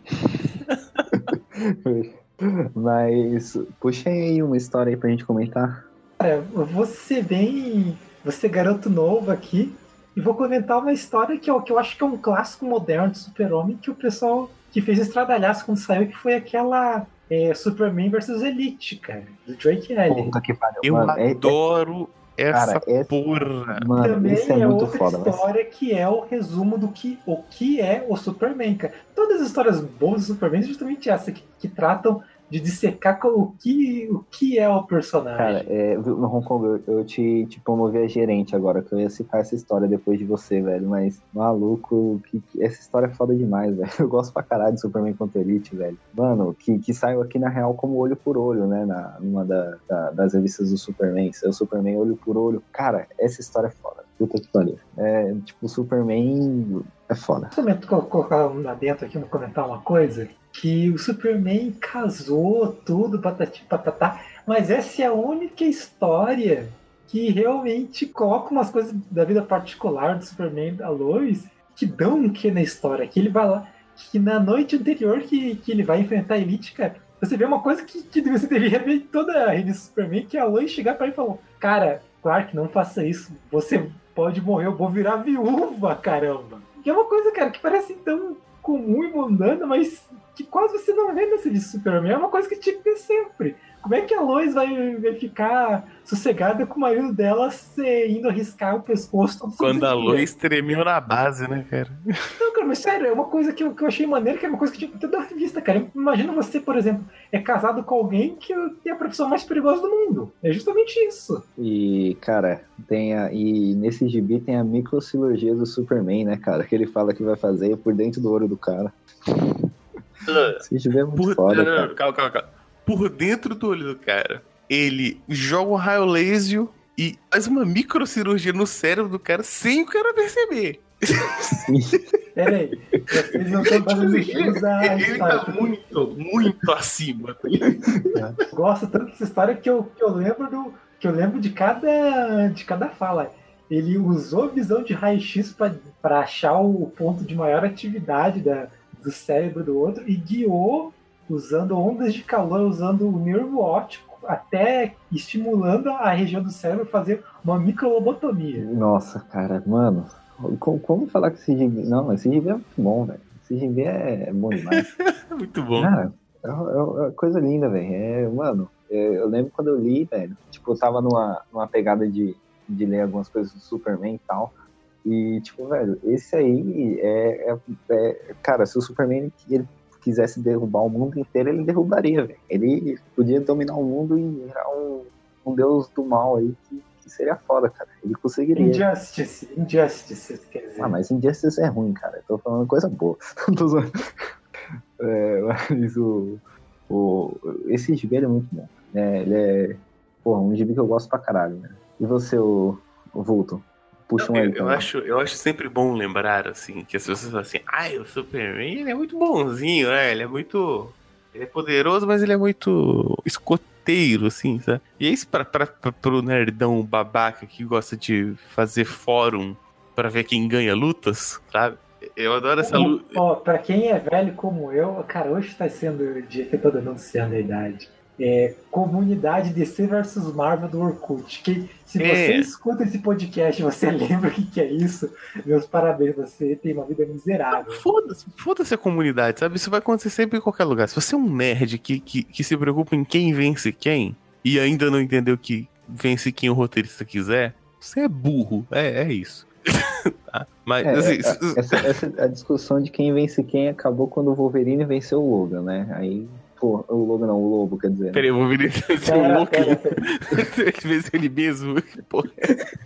Mas puxa aí uma história aí pra gente comentar. Cara, eu vou ser bem. Você garoto novo aqui. E vou comentar uma história que eu, que eu acho que é um clássico moderno de super-homem que o pessoal que fez estradalhaço quando saiu, que foi aquela é, Superman vs Elite, cara, do Drake Alley. Puta que pariu. Eu mano, é- adoro essa cara, é- porra. mano, Também isso é, é, muito outra foda, mas história que é o resumo do que, o que é o Superman, cara. Todas as histórias boas do Superman são justamente essa, que, que tratam de dissecar o que, o que é o personagem. Cara, é, no Hong Kong eu, eu te, te promovi a gerente agora, que eu ia citar essa história depois de você, velho. Mas, maluco, que, que- essa história é foda demais, velho. Eu gosto pra caralho de Superman contra Elite, velho. Mano, que, que saiu aqui na real como olho por olho, né? Na, numa da- da- das revistas do Superman. Seu Superman olho por olho. Cara, essa história é foda. Puta que pariu. É, tipo, Superman é foda. Só vou colocar lá dentro aqui, vou comentar uma coisa. Que o Superman casou tudo, patati patatá. Mas essa é a única história que realmente coloca umas coisas da vida particular do Superman da Lois que dão um quê na história. Que ele vai lá, que na noite anterior que, que ele vai enfrentar a Elite, cara, você vê uma coisa que, que você deveria ver toda a revista Superman, que é a Lois chegar pra ele e falar, cara, Clark, não faça isso. Você pode morrer, eu vou virar viúva, caramba. Que é uma coisa, cara, que parece tão comum e mundana, mas que quase você não vê nesse de Superman. É uma coisa que tinha que ter sempre. Como é que a Lois vai, vai ficar sossegada com o marido dela se, indo arriscar o pescoço todo Quando a? Lois tremeu na base, né, cara? Não, cara, mas sério, é uma coisa que eu, que eu achei maneiro, que é uma coisa que tinha que ter dado vista, cara. Imagina você, por exemplo, é casado com alguém que tem a profissão mais perigosa do mundo. É justamente isso. E, cara, tem a, e nesse gibi tem a microcirurgia do Superman, né, cara? Que ele fala que vai fazer por dentro do olho do cara. Esse gibi é muito Por, foda, não, não, cara. calma, calma, calma. Por dentro do olho do cara, ele joga um raio laser e faz uma microcirurgia no cérebro do cara sem o cara perceber. Pera aí, vocês não estão fazendo jus a ele história. tá muito, muito acima. Eu gosto tanto dessa história que eu, que eu lembro do. que eu lembro de cada. de cada fala. Ele usou visão de raio-x para achar o ponto de maior atividade da, do cérebro do outro e guiou usando ondas de calor, usando o nervo óptico, até estimulando a região do cérebro fazer uma microlobotomia. Nossa, cara, mano. Como, como falar que esse gibi. Não, esse gibi é muito bom, velho. Esse gibi é bom demais. Muito bom. Cara, é, é- é coisa linda, velho. É, mano, é, eu lembro quando eu li, velho. Tipo, eu tava numa, numa pegada de, de ler algumas coisas do Superman e tal. E, tipo, velho, esse aí é. é- é- cara, se o Superman ele quisesse derrubar o mundo inteiro, ele derrubaria, velho. Ele podia dominar o mundo e virar um, um deus do mal aí que, que seria foda, cara. Ele conseguiria. Injustice, Injustice, quer dizer. Ah, mas Injustice é ruim, cara. Eu tô falando coisa boa. É, mas o, o. Esse gibi é muito bom. É, ele é. Porra, um gibi que eu gosto pra caralho, né? E você, o, o Vulto? Puxa Eu, aí. eu também. acho, eu acho sempre bom lembrar, assim, que as pessoas falam assim, ai, o Superman, ele é muito bonzinho, né? Ele é muito. Ele é poderoso, mas ele é muito escoteiro, assim, sabe? E é isso pra, pra, pra, pro nerdão babaca que gosta de fazer fórum pra ver quem ganha lutas, sabe? Eu adoro essa luta. Ó, pra quem é velho como eu, cara, hoje tá sendo o dia que eu tô denunciando a idade. É, comunidade DC versus Marvel do Orkut. Que, se É. você escuta esse podcast e você lembra o que, que é isso, meus parabéns, você tem uma vida miserável. Foda-se, foda-se a comunidade, sabe? Isso vai acontecer sempre em qualquer lugar. Se você é um nerd que, que, que se preocupa em quem vence quem e ainda não entendeu que vence quem o roteirista quiser, você é burro. É, é isso. Tá? Mas, É, assim, é, essa, essa- a discussão de quem vence quem acabou quando o Wolverine venceu o Logan, né? Aí, pô, o Logan não, o Lobo, quer dizer. Peraí, eu vou louco. pera, pera. Será que vence ele mesmo? Que porra é essa?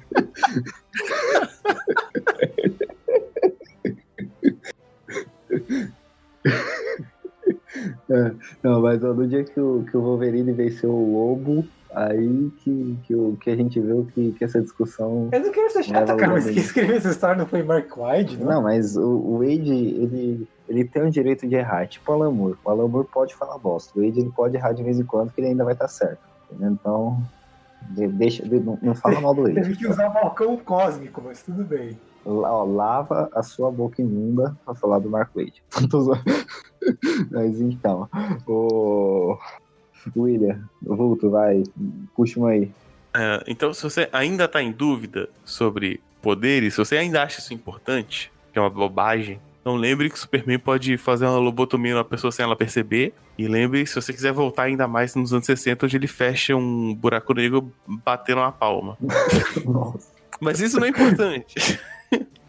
Não, mas ó, no dia que o, que o Wolverine venceu o Lobo, aí que, que, o, que a gente viu que, que essa discussão. Eu não quero ser chata, Leva cara, mas quem escreveu essa história não foi Mark Wide, não? Não, mas o, o Wade, ele, ele tem o direito de errar, tipo o Alan Moore. O Alan Moore pode falar bosta. O Wade ele pode errar de vez em quando, que ele ainda vai estar certo. entendeu? Então, de- deixa, de- não, não fala mal do Wade. Teve que usar balcão cósmico, mas tudo bem. Ó, lava a sua boca imunda pra falar do Mark Wade. Mas então, o William, Vulto, vai, puxa uma aí. É, então, se você ainda tá em dúvida sobre poderes, se você ainda acha isso importante, que é uma bobagem, então lembre que o Superman pode fazer uma lobotomia numa pessoa sem ela perceber. E lembre, se você quiser voltar ainda mais nos anos 60, onde ele fecha um buraco negro batendo uma palma. Mas isso não é importante.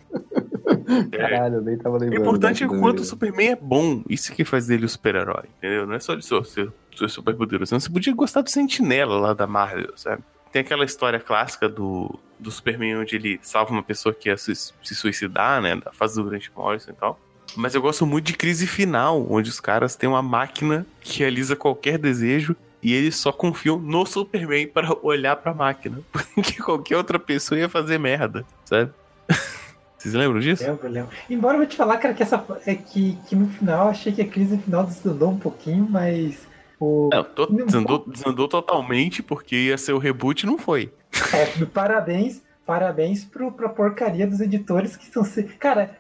caralho, eu nem tava O lembrando. importante é o quanto o. Superman é bom. Isso que faz dele o super-herói, entendeu? Não é só de ser, super poderoso. Você podia gostar do Sentinela lá da Marvel, sabe? Tem aquela história clássica do, do Superman onde ele salva uma pessoa que ia se, suicidar, né? Da fase do Grant Morrison e tal. Mas eu gosto muito de Crise Final, onde os caras têm uma máquina que realiza qualquer desejo e eles só confiam no Superman para olhar pra máquina. Porque qualquer outra pessoa ia fazer merda, sabe? Vocês lembram disso? Lembro, lembro. Embora eu vou te falar, cara, que essa é que, que no final achei que a crise final desandou um pouquinho, mas o. Não, Não. desandou, desandou totalmente porque ia ser o reboot e não foi. É, parabéns, parabéns pro, pra porcaria dos editores que estão se. Cara,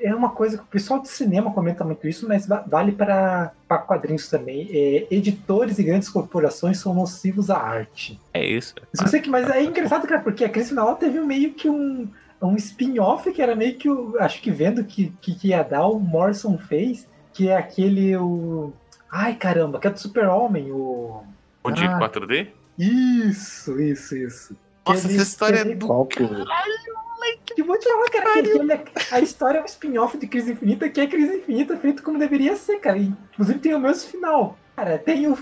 é uma coisa que o pessoal do cinema comenta muito isso, mas va- vale para quadrinhos também. É, editores e grandes corporações são nocivos à arte. É isso. Se você que, mas é engraçado, cara, porque a crise final teve meio que um, um spin-off que era meio que o. Acho que vendo que, que, que ia dar, o Morrison fez. que é aquele. O... Ai, caramba, que é do Super-Homem, o. O de Ah. 4D? Isso, isso, isso. Que Nossa, essa história é do. Qual que... Que vou te falar, cara, que aquele é- a história é um spin-off de Crise Infinita, que é Crise Infinita feito como deveria ser, cara. Inclusive tem o mesmo final. Cara, tem o,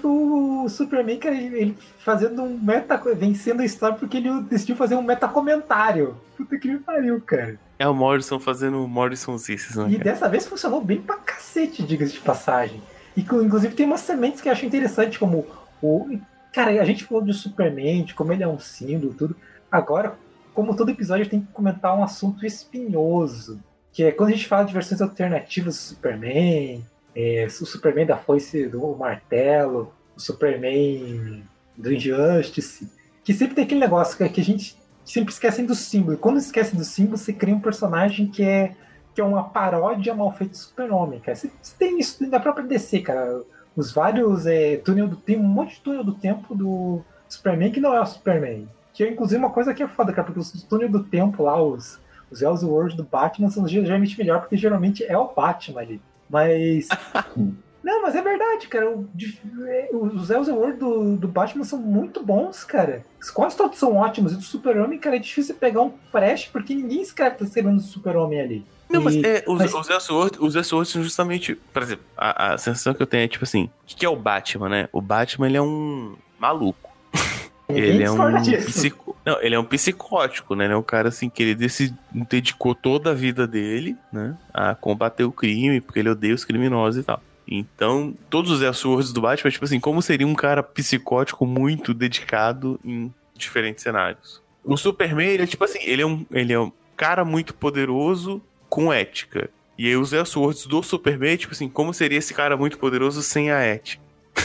o Superman, cara, ele fazendo um meta. vencendo a história porque ele decidiu fazer um meta-comentário. Puta que me pariu, cara. É o Morrison fazendo Morrison Cisses, né? E cara? dessa vez funcionou bem pra cacete, diga-se de passagem. Inclusive tem umas sementes que eu acho interessante, como o. Cara, a gente falou do Superman, de como ele é um símbolo, tudo. Agora, como todo episódio, tem que comentar um assunto espinhoso. Que é quando a gente fala de versões alternativas do Superman, é, o Superman da foice do martelo, o Superman do Injustice. Que sempre tem aquele negócio que, a gente sempre esquecem do símbolo. E quando esquecem do símbolo, você cria um personagem que é que é uma paródia mal feita de Super-Homem, cara. Você, tem isso na própria DC, cara. Os vários é, túnel do tem um monte de túnel do tempo do Superman que não é o Superman. Que é inclusive uma coisa que é foda, cara, porque os túnel do tempo lá, os, os Elseworlds do Batman são geralmente melhor, porque geralmente é o Batman ali. Mas. Não, mas é verdade, cara. O- é, Os Elseworlds do, do Batman são muito bons, cara. Quase todos são ótimos. E do Super-Homem, cara, é difícil pegar um preste, porque ninguém escreve tá escrevendo do Super-Homem ali. Não, mas é, os, mas- os Elseworlds os Elseworlds são justamente. Por exemplo, a, a sensação que eu tenho é tipo assim: o que, é o Batman, né? O Batman ele é um maluco. Ele é um psico... Não, ele é um psicótico, né? Ele é um cara assim que ele decid... dedicou toda a vida dele, né, a combater o crime, porque ele odeia os criminosos e tal. Então, todos os Elseworlds do Batman, tipo assim, como seria um cara psicótico muito dedicado em diferentes cenários. O Superman, ele é tipo assim, ele é um, ele é um cara muito poderoso com ética. E aí os Elseworlds do Superman, tipo assim, como seria esse cara muito poderoso sem a ética?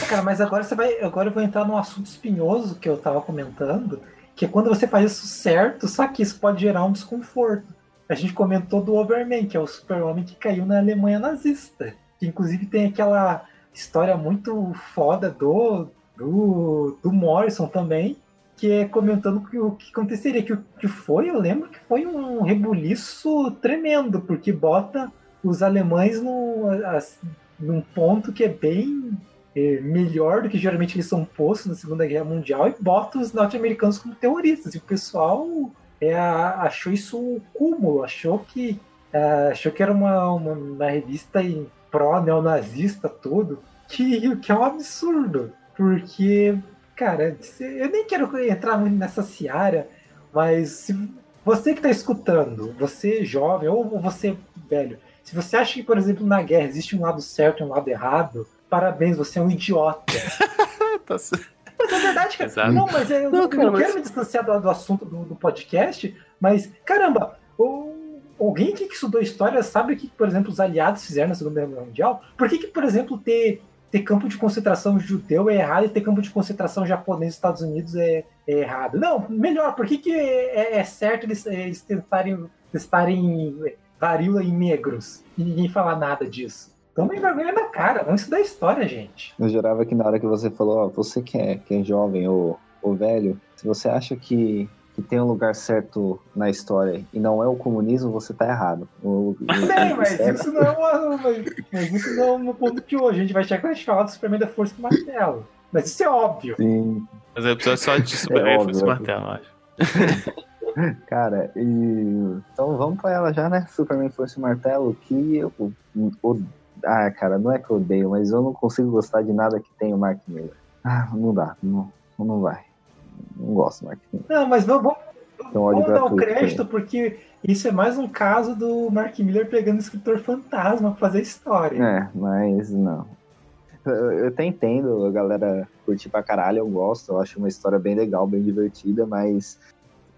Cara, mas agora você vai. Agora eu vou entrar num assunto espinhoso que eu tava comentando, que é quando você faz isso certo, só que isso pode gerar um desconforto. A gente comentou do Overman, que é o super-homem que caiu na Alemanha nazista. Que inclusive tem aquela história muito foda do, do, do Morrison também, que é comentando que o que aconteceria. Que que foi, eu lembro que foi um rebuliço tremendo, porque bota os alemães num, as- num ponto que é bem é, melhor do que geralmente eles são postos na Segunda Guerra Mundial e bota os norte-americanos como terroristas. E o pessoal é, achou isso um cúmulo, achou que, é, achou que era uma, uma, uma revista em pró-neonazista, tudo, que, que é um absurdo. Porque, cara, eu nem quero entrar muito nessa seara, mas se você que está escutando, você jovem ou você velho, se você acha que, por exemplo, na guerra existe um lado certo e um lado errado, parabéns, você é um idiota. Tá certo. Mas é verdade, cara. Exato. Não, mas eu Não, não, cara, não mas- quero me distanciar do, do assunto do, do podcast, mas, caramba, alguém que estudou história sabe o que, por exemplo, os aliados fizeram na Segunda Guerra Mundial? Por que, que por exemplo, ter, ter campo de concentração judeu é errado e ter campo de concentração japonês nos Estados Unidos é, é errado? Não, melhor, por que, que é, é certo eles, eles tentarem testarem varíola em negros e ninguém falar nada disso? Tomem vergonha na cara, vamos estudar história, gente. Eu jurava que na hora que você falou, ó, você que é, que é jovem ou, ou velho, se você acha que, que tem um lugar certo na história e não é o comunismo, você tá errado. O, o- Bem, mas certo- isso não é uma. Mas, isso não é um ponto de hoje. A gente vai chegar quando a gente falar do Superman da Força do Martelo. Mas isso é óbvio. Sim, Mas é episódio só de Superman É óbvio, esse é martelo, eu acho. cara, e. Então vamos pra ela já, né? Superman Força e Martelo, que eu. o- Ah, cara, não é que eu odeio, mas eu não consigo gostar de nada que tenha o Mark Miller. Ah, não dá, não, não vai. Não gosto do Mark Miller. Não, mas vamos, vamos, Então, vamos dar o crédito, porque isso é mais um caso do Mark Miller pegando o escritor fantasma pra fazer história. É, mas não. Eu, eu até entendo, a galera curte pra caralho, eu gosto, eu acho uma história bem legal, bem divertida, mas.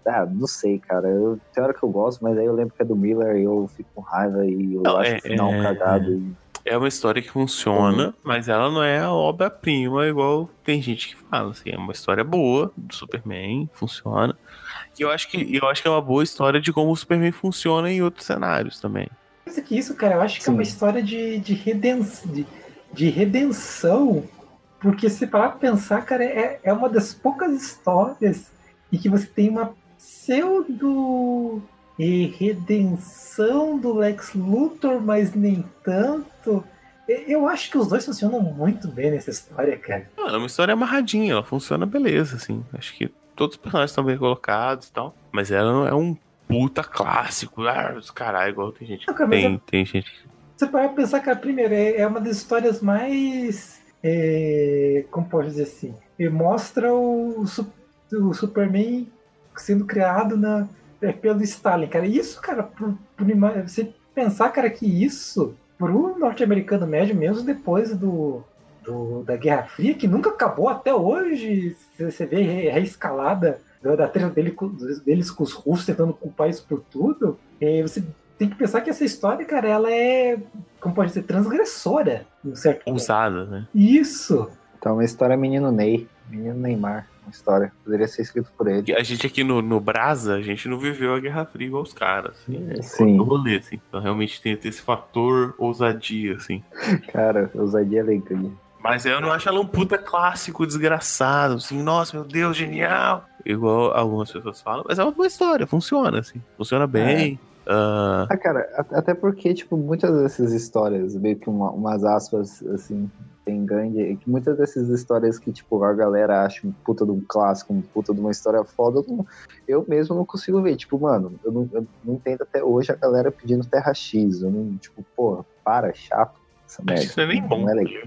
Ah, não sei, cara. Eu, tem hora que eu gosto, mas aí eu lembro que é do Miller e eu fico com raiva e eu Não, acho é- o final é- cagado. E... É uma história que funciona, mas ela não é a obra-prima, igual tem gente que fala. Assim, é uma história boa do Superman, funciona. E eu acho que, eu acho que é uma boa história de como o Superman funciona em outros cenários também. Mais que isso, cara, eu acho que é uma história de, de, redenção, de, de redenção, porque se parar pra pensar, cara, é, é uma das poucas histórias em que você tem uma pseudo eh, redenção do Lex Luthor, mas nem tanto. Eu acho que os dois funcionam muito bem nessa história, cara. Mano, é uma história amarradinha, ela funciona beleza, assim. Acho que todos os personagens estão bem colocados e tal. Mas ela é um puta clássico. Ah, caralho, igual tem gente. Não, cara, mas Tem, eu- tem gente. Você pode pensar que a primeira é é uma das histórias mais. é, como pode dizer assim? E mostra o, o Superman sendo criado na, é, pelo Stalin, cara. Isso, cara, pro ima- você pensar, cara, que isso, pro norte-americano médio, mesmo depois do, do- da Guerra Fria, que nunca acabou até hoje, você vê re- reescalada da, treta dele, deles com os russos tentando culpar isso por tudo, é, você tem que pensar que essa história, cara, ela é, como pode dizer, transgressora, em um certo. Ousada, né? Isso! Então, uma história menino Ney, menino Neymar, uma história. Poderia ser escrito por ele. A gente aqui no, no Brasa, a gente não viveu a Guerra Fria igual os caras. Assim, é Sim. outro rolê, assim. Então realmente tem esse fator ousadia, assim. Cara, ousadia alegria. Mas eu não acho ela um puta clássico desgraçado, assim, nossa, meu Deus, genial. Igual algumas pessoas falam, mas é uma boa história, funciona, assim. Funciona bem. Ah, Ah, cara, até porque, tipo, muitas dessas histórias, meio que uma- umas aspas, assim, tem grande. Que muitas dessas histórias que, tipo, a galera acha um puta de um clássico, um puta de uma história foda, eu, não- eu mesmo não consigo ver. Tipo, mano, eu não, eu não entendo até hoje a galera pedindo Terra X. Eu não, tipo, porra, para, chato essa merda. isso não é nem bom. Não é legal.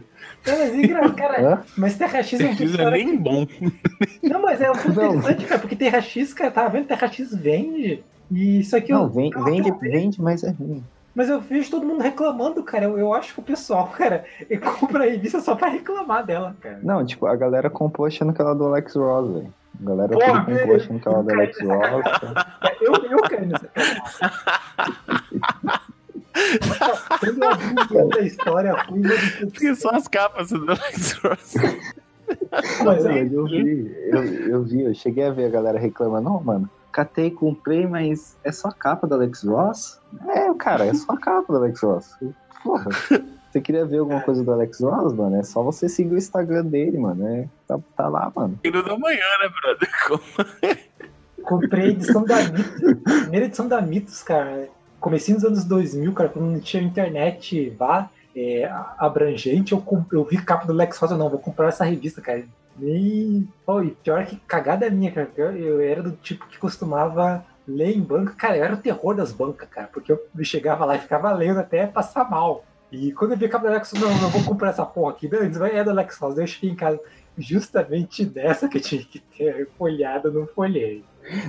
Não, mas, cara, Hã? mas Terra X é um Isso não é nem bom. Não, mas é um pouco interessante, cara, porque Terra X, cara, tava vendo Terra X vende. E isso aqui Não, eu. vem- vende, vende, mas é ruim. Mas eu vejo todo mundo reclamando, cara. Eu, eu acho que o pessoal, cara, ele compra a revista só pra reclamar dela, cara. Não, tipo, a galera comprou achando que ela é do Alex Ross, velho. A galera Porra, comprou velho. achando que ela é do Alex Ross. cara. Eu, eu nessa cara. Quando eu abri da história, fui Porque só as capas do Alex Ross. Mas é, eu vi, eu, eu vi, eu cheguei a ver a galera reclamando, não, mano, catei, comprei, mas é só a capa do Alex Ross? É, cara, é só a capa do Alex Ross. Porra, você queria ver alguma coisa do Alex Ross, mano? É só você seguir o Instagram dele, mano. É, tá, tá lá, mano. No da manhã, né, brother? Como- comprei a edição da Mitos, primeira edição da Mitos, cara. Comecinho dos anos 2000, cara, quando não tinha internet vá, é, abrangente, eu, comp- eu vi capa do Lex Rosa, não, vou comprar essa revista, cara. E, pô, e pior que cagada minha, cara, eu, era do tipo que costumava ler em banca, cara, eu era o terror das bancas, cara, porque eu chegava lá e ficava lendo até passar mal. E quando eu vi a capa do Alex não, eu vou comprar essa porra aqui, antes vai é do Alex daí eu cheguei em casa, justamente dessa que eu tinha que ter folhado, não folhei.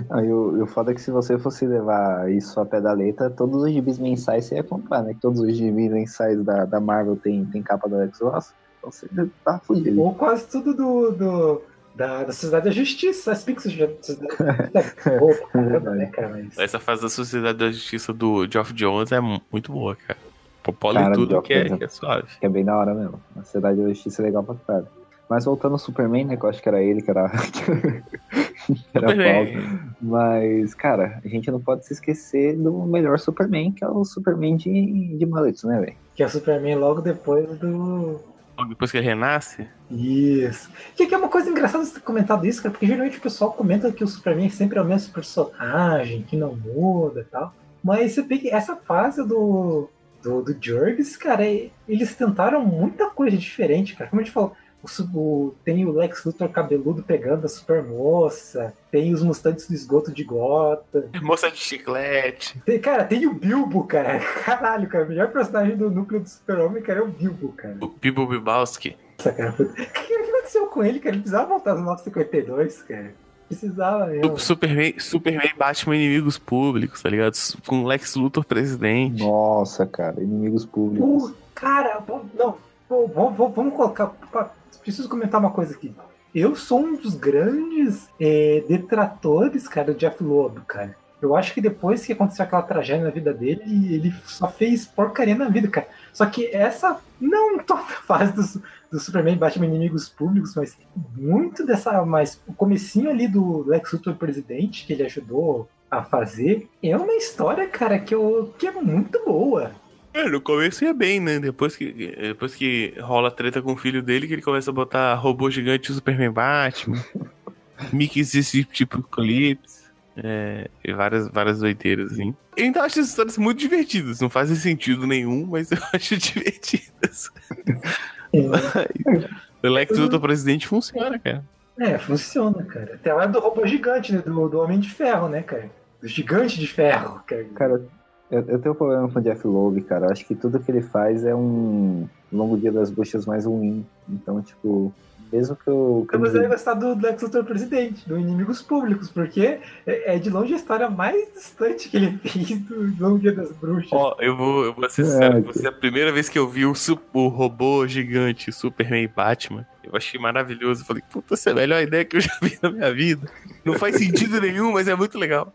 Ah, e o, e o foda é que se você fosse levar isso a pé da letra, todos os gibis mensais você ia comprar, né? Todos os gibis mensais da, da Marvel tem, tem capa do Alex Ross. Então você tá fudido. Ou quase tudo do, do- da, da Sociedade da Justiça. As Pixels já. Boa pra caramba, né, cara? Mas... Essa fase da Sociedade da Justiça do Geoff Jones é mu- muito boa, cara. Popole Cara, tudo Geoff que é, que é suave. Que é bem da hora mesmo. A Cidade da Justiça é legal pra caralho. Mas voltando ao Superman, né? Que eu acho que era ele que era. era. Mas, cara, a gente não pode se esquecer do melhor Superman, que é o Superman de, de mullets, né, velho? Que é o Superman logo depois do. Logo Depois que ele renasce, Isso. Que, é uma coisa engraçada você ter comentado isso, cara, porque geralmente o pessoal comenta que o Superman sempre é o mesmo personagem, que não muda e tal. Mas você que essa fase do, do, do Jervis, cara, eles tentaram muita coisa diferente, cara. Como a gente falou, o, o- tem o Lex Luthor cabeludo pegando a Supermoça, tem os mustantes do esgoto de Gotham. moça de chiclete. Tem, cara, tem o Bilbo, cara. Caralho, cara. O melhor personagem do núcleo do Super-Homem, cara, é o Bilbo, cara. O Bibo Bibowski. Nossa, cara. O que, aconteceu com ele, cara? Ele precisava voltar no 952, cara. Precisava mesmo. O Superman, Superman Batman inimigos públicos, tá ligado? Com Lex Luthor presidente. Nossa, cara, inimigos públicos. Pô, cara, não. pô, vamos, vamos- vamos colocar. Preciso comentar uma coisa aqui. Eu sou um dos grandes é, detratores, cara, do Jeff Lobo, cara. Eu acho que depois que aconteceu aquela tragédia na vida dele, ele só fez porcaria na vida, cara. Só que essa, não toda fase do, do Superman Batman inimigos públicos, mas muito dessa, mas o comecinho ali do Lex Luthor presidente, que ele ajudou a fazer, é uma história, cara, que, eu, que é muito boa. É, no começo ia bem, né? Depois que, depois que rola a treta com o filho dele, que ele começa a botar robô gigante e Superman Batman. Mickey existe tipo Eclipse. É, e várias, várias doideiras, assim. Eu ainda acho essas histórias muito divertidas. Não fazem sentido nenhum, mas eu acho divertidas. o Lex Luthor presidente funciona, cara. É, funciona, cara. Até lá do robô gigante, né? Do, do Homem de Ferro, né, cara? Do gigante de ferro, cara. Cara, eu, eu tenho um problema com o Jeff Loeb, cara. Acho que tudo que ele faz é um longo dia das bruxas mais ruim. Então, tipo, mesmo que eu. Que eu Mas eu ia gostar do Lex Luthor presidente, do Inimigos Públicos, porque é, é de longe a história mais distante que ele fez do Longo Dia das Bruxas. Ó, eu vou, eu vou ser sincero, você é a primeira vez que eu vi o, o robô gigante Superman e Batman, eu achei maravilhoso. Eu falei, puta, essa é a melhor ideia que eu já vi na minha vida. Não faz sentido nenhum, mas é muito legal.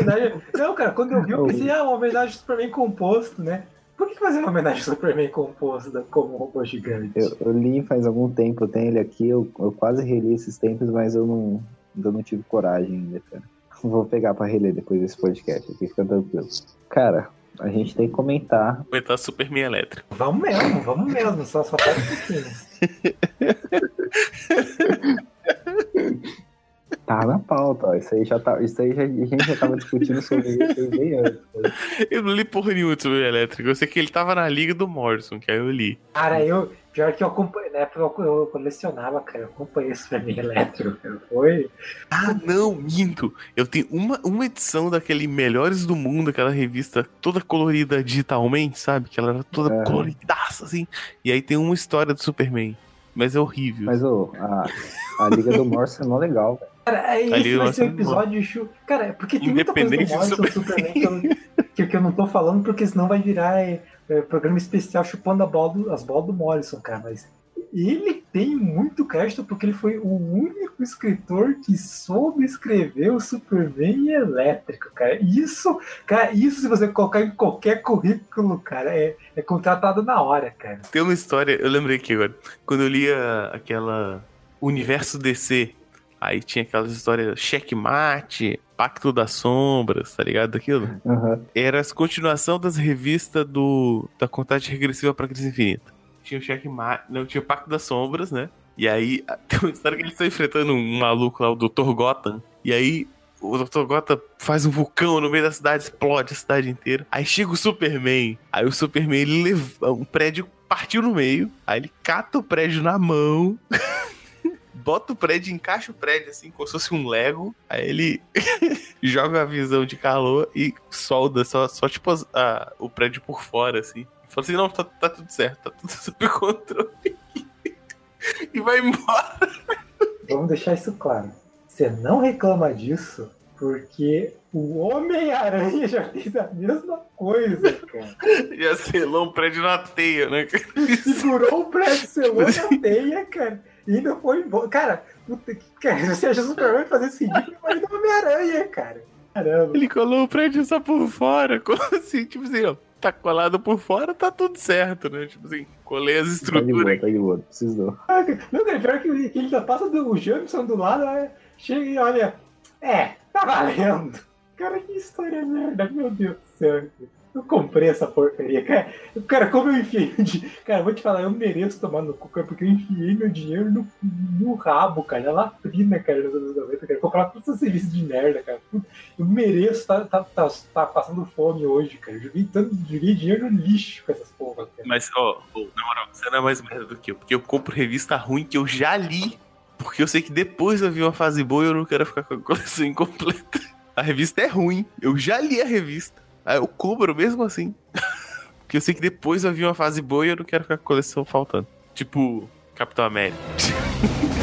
Homenagem- Não, cara, quando eu vi, eu pensei, ah, uma homenagem ao Superman composto, né? Por que fazer uma homenagem ao Superman composto da- como um robô gigante? Eu, eu li faz algum tempo, eu tenho ele aqui, eu, eu quase reli esses tempos, mas eu não, ainda não tive coragem ainda, cara. Vou pegar pra reler depois desse podcast aqui, fica tranquilo. Cara, a gente tem que comentar. Comentar Superman elétrico. Vamos mesmo, vamos mesmo, só, só faz um pouquinho. Tá na pauta, ó. Isso aí já tá. Isso aí já, a gente já tava discutindo sobre isso bem antes. cara. Eu não li porra nenhuma de Superman elétrico. Eu sei que ele tava na liga do Morrison, que aí eu li. Cara, eu. Pior que eu acompanhei, na época eu, colecionava, cara. Eu acompanhei esse Superman cara. Foi. Ah, não, minto. Eu tenho uma, uma edição daquele Melhores do Mundo, aquela revista toda colorida digitalmente, sabe? Que ela era toda Aham. coloridaça, assim. E aí tem uma história do Superman. Mas é horrível. Mas, ô, a, a Liga do Morse é mó legal, velho. Cara, é, esse Ali vai ser temos episódio chu... Cara, é porque tem muita coisa do Morrison Superman que eu, que, que eu não tô falando, porque senão vai virar é, é, programa especial chupando a bola do- as bolas do Morrison, cara. Mas ele tem muito crédito porque ele foi o único escritor que soube escrever o Superman elétrico, cara. Isso, cara, isso se você colocar em qualquer currículo, cara, é, é contratado na hora, cara. Tem uma história, eu lembrei aqui agora. Quando eu lia aquela Universo DC, aí tinha aquelas histórias Checkmate, Pacto das Sombras, tá ligado daquilo? Aham. Era a continuação das revistas do da contagem regressiva pra crise infinita. Tinha o Checkmate, não, tinha o Pacto das Sombras, né? E aí tem uma história que eles estão enfrentando um maluco lá, o Dr. Gotham. E aí o Dr. Gotham faz um vulcão no meio da cidade, explode a cidade inteira. Aí chega o Superman. Aí o Superman ele leva um prédio partiu no meio. Aí ele cata o prédio na mão. Bota o prédio, encaixa o prédio assim, como se fosse um Lego. Aí ele joga a visão de calor e solda só, só tipo as- a- o prédio por fora, assim. Fala assim, não, tá, tá tudo certo, tá tudo sob controle. e vai embora. Vamos deixar isso claro. Você não reclama disso porque o Homem-Aranha já fez a mesma coisa, cara. Já selou um prédio na teia, né? Segurou o prédio, selou na teia, cara. E ainda foi embora. Cara, puta que. Cara, você acha Superman fazer esse ridículo, mas do Homem-Aranha, cara. Caramba. Ele colou o prédio só por fora, como assim, tipo assim, ó. Tá colado por fora, tá tudo certo, né? Tipo assim, colei as Tá de boa, estruturas. tá de boa, não. Não, cara, pior que que ele ainda passa do Jameson do lado, aí chega e olha. É, tá valendo. Cara, que história merda, meu Deus do céu. Eu comprei essa porcaria, cara. Cara, como eu enfiei dinheiro. Cara, vou te falar, eu mereço tomar no cu, cara, porque eu enfiei meu dinheiro no, no rabo, cara, na latrina, cara, nos anos 90, cara. Comprar todos esses serviços de merda, cara. Eu mereço tá, tá, tá, tá passando fome hoje, cara. Eu joguei, tanto, joguei dinheiro no lixo com essas porras, cara. Mas, ó, ó, na moral, você não é mais merda do que eu, porque eu compro revista ruim que eu já li. Porque eu sei que depois eu vi uma fase boa e eu não quero ficar com a coleção incompleta. A revista é ruim, eu já li a revista. Aí eu cobro mesmo assim. porque eu sei que depois eu vi uma fase boa e eu não quero ficar com a coleção faltando. Tipo, Capitão América.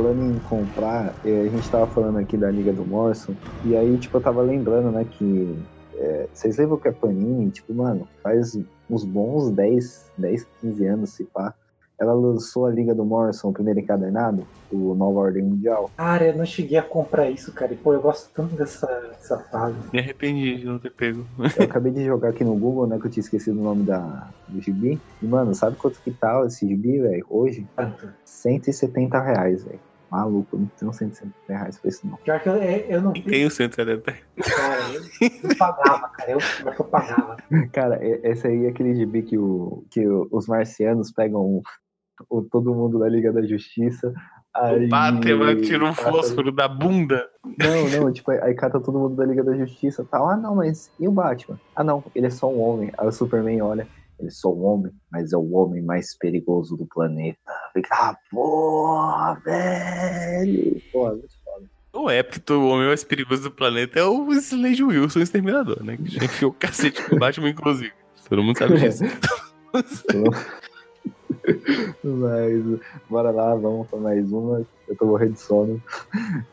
falando em comprar, eh, a gente tava falando aqui da Liga do Morrison, e aí, tipo, eu tava lembrando, né, que eh, vocês lembram que a Panini, tipo, mano, faz uns bons 10, 10 15 anos, se pá, ela lançou a Liga do Morrison, o primeiro encadernado, o Nova Ordem Mundial. Cara, eu não cheguei a comprar isso, cara. E, pô, eu gosto tanto dessa, dessa fase. Me arrependi de não ter pego. Eu acabei de jogar aqui no Google, né, que eu tinha esquecido o nome da, do gibi. E, mano, sabe quanto que tá esse gibi, velho? Hoje? Tanto. 170 reais, velho. Maluco, não tenho 170 reais pra isso, não. Pior que eu, eu não E vi. tem o 170. Cara, eu, eu pagava, cara. Eu, que eu pagava. Cara, esse aí é aquele gibi que, o, que o- os marcianos pegam o, todo mundo da Liga da Justiça. Aí, O Batman tira um cata- fósforo da bunda. Não, não, tipo, aí cata todo mundo da Liga da Justiça e tal. Ah, não, mas e o Batman? Ah, não, ele é só um homem. Aí o Superman olha, ele é só um homem, mas é o homem mais perigoso do planeta. Fica, ah, porra, velho. Porra, muito foda. Não é, porque o homem mais perigoso do planeta é o Slade Wilson, o exterminador, né? Que já enfiou o cacete no Batman, inclusive. Todo mundo sabe disso. Mas, bora lá, vamos pra mais uma. Eu tô morrendo de sono.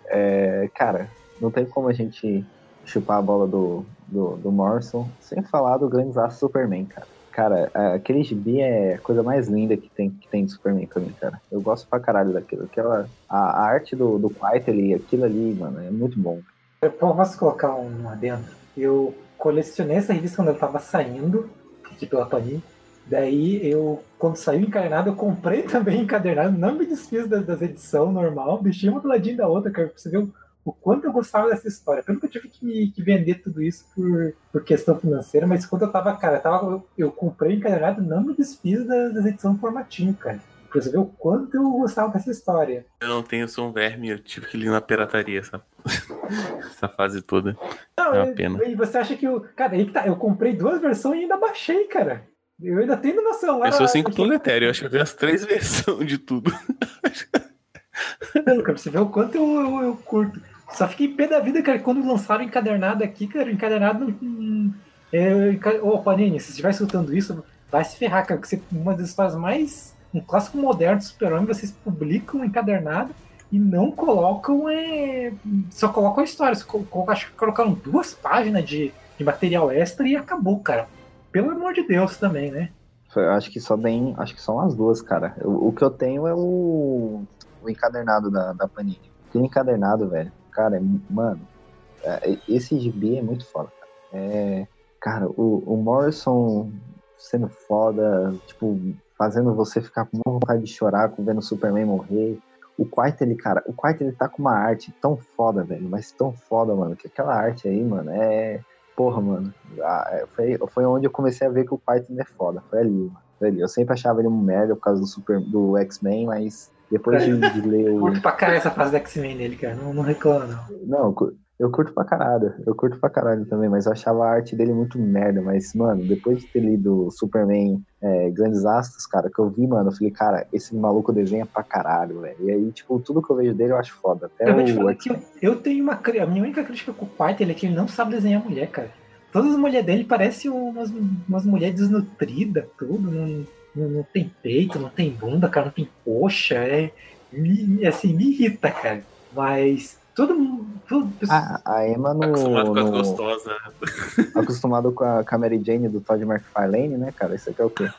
É, cara, não tem como a gente chupar a bola do, do, do Morrison sem falar do grande Superman, cara. Cara, aquele gibi é a coisa mais linda que tem, que tem de Superman pra mim, cara. Eu gosto pra caralho daquilo. Aquela, a, a arte do, do Quitely, aquilo ali, mano, é muito bom. Eu posso colocar um adendo? Eu colecionei essa revista quando ela tava saindo, aqui pela Panini. Daí eu, quando saiu encadernado, eu comprei também encadernado, não me desfiz das, das edições normal, deixei uma do ladinho da outra, cara, pra você ver o, quanto eu gostava dessa história. Pelo que eu tive que, que vender tudo isso por, por questão financeira, mas quando eu tava, cara, eu, tava, eu, eu comprei encadernado não me desfiz das, das edições formatinho, cara. Pra você ver o quanto eu gostava dessa história. Eu não tenho, eu sou um verme, eu tive que ir na pirataria essa, essa fase toda. Não, É uma pena. E você acha que eu. Cara, aí que tá. Eu comprei duas versões e ainda baixei, cara. Eu ainda tenho noção. Eu sou Ah, cinco aqui- planetário, eu acho que eu tenho as três versões de tudo. Cara, pra você ver o quanto eu, eu, eu curto. Só fiquei pé da vida, cara, quando lançaram encadernado aqui, cara, encadernado hum, É, Ô, Panini, se estiver escutando isso, vai se ferrar, cara, porque você, uma das histórias mais. Um clássico moderno do Super-Homem, vocês publicam encadernado e não colocam. É, só colocam a história. Só colo- colo- acho que colocaram duas páginas de, de material extra e acabou, cara. Pelo amor de Deus também, né? Eu acho que só tem. Acho que são as duas, cara. Eu- o que eu tenho é o, o encadernado da, da Panini. Aquele encadernado, velho. Cara, é, mano, é, esse gibi é muito foda, cara. É, cara, o, o Morrison sendo foda, tipo, fazendo você ficar com vontade de chorar com vendo o Superman morrer. O Quarto, ele, cara, o Quarto ele tá com uma arte tão foda, velho, mas tão foda, mano, que aquela arte aí, mano, é. Porra, mano. é, Foi, foi onde eu comecei a ver que o Quarto é foda. Foi ali, mano. Foi ali. Eu sempre achava ele um merda por causa do, Super, do X-Men, mas depois de, de ler o. Curto pra caralho essa fase do X-Men dele, cara. Não, não reclama, não. Não, eu cu- eu curto pra caralho. Eu curto pra caralho também, mas eu achava a arte dele muito merda. Mas, mano, depois de ter lido Superman é, Grandes Astros, cara, que eu vi, mano, eu falei, cara, esse maluco desenha pra caralho, velho. E aí, tipo, tudo que eu vejo dele eu acho foda. Até Eu te eu, eu tenho uma. A minha única crítica com o Quarter é que ele não sabe desenhar mulher, cara. Todas as mulheres dele parecem umas, umas mulheres desnutridas, tudo. Não, não, não tem peito, não tem bunda, cara, não tem coxa. É, me, assim, me irrita, cara. Mas todo mundo. Todo, Ah, a Emma no. Acostumado com as no- gostosas. né? acostumado com a, com a Mary Jane do Todd McFarlane, né, cara? Isso aqui é o quê?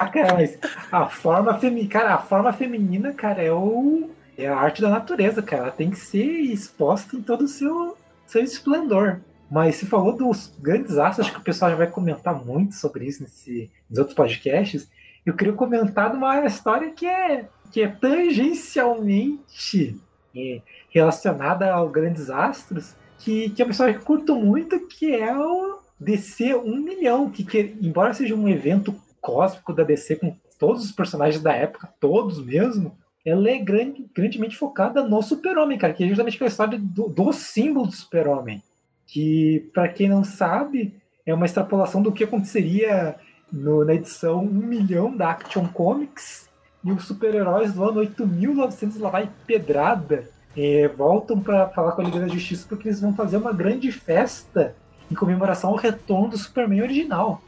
Ah, cara, mas a forma feminina, cara, a forma feminina, cara, é o é a arte da natureza, cara. Ela tem que ser exposta em todo o seu seu esplendor. Mas se falou dos grandes astros, acho que o pessoal já vai comentar muito sobre isso nesse, nos outros podcasts. Eu queria comentar de uma história que é que é tangencialmente é, relacionada aos grandes astros, que, que a pessoa curto muito, que é o DC 1 milhão, que, que embora seja um evento cósmico da DC com todos os personagens da época, todos mesmo, ela é grande, grandemente focada no super-homem, cara, que é justamente aquela história do, do símbolo do super-homem, que, para quem não sabe, é uma extrapolação do que aconteceria no- na edição 1 milhão da Action Comics, e os super-heróis do ano 8900 lá vai pedrada eh, voltam para falar com a Liga da Justiça porque eles vão fazer uma grande festa em comemoração ao retorno do Superman original.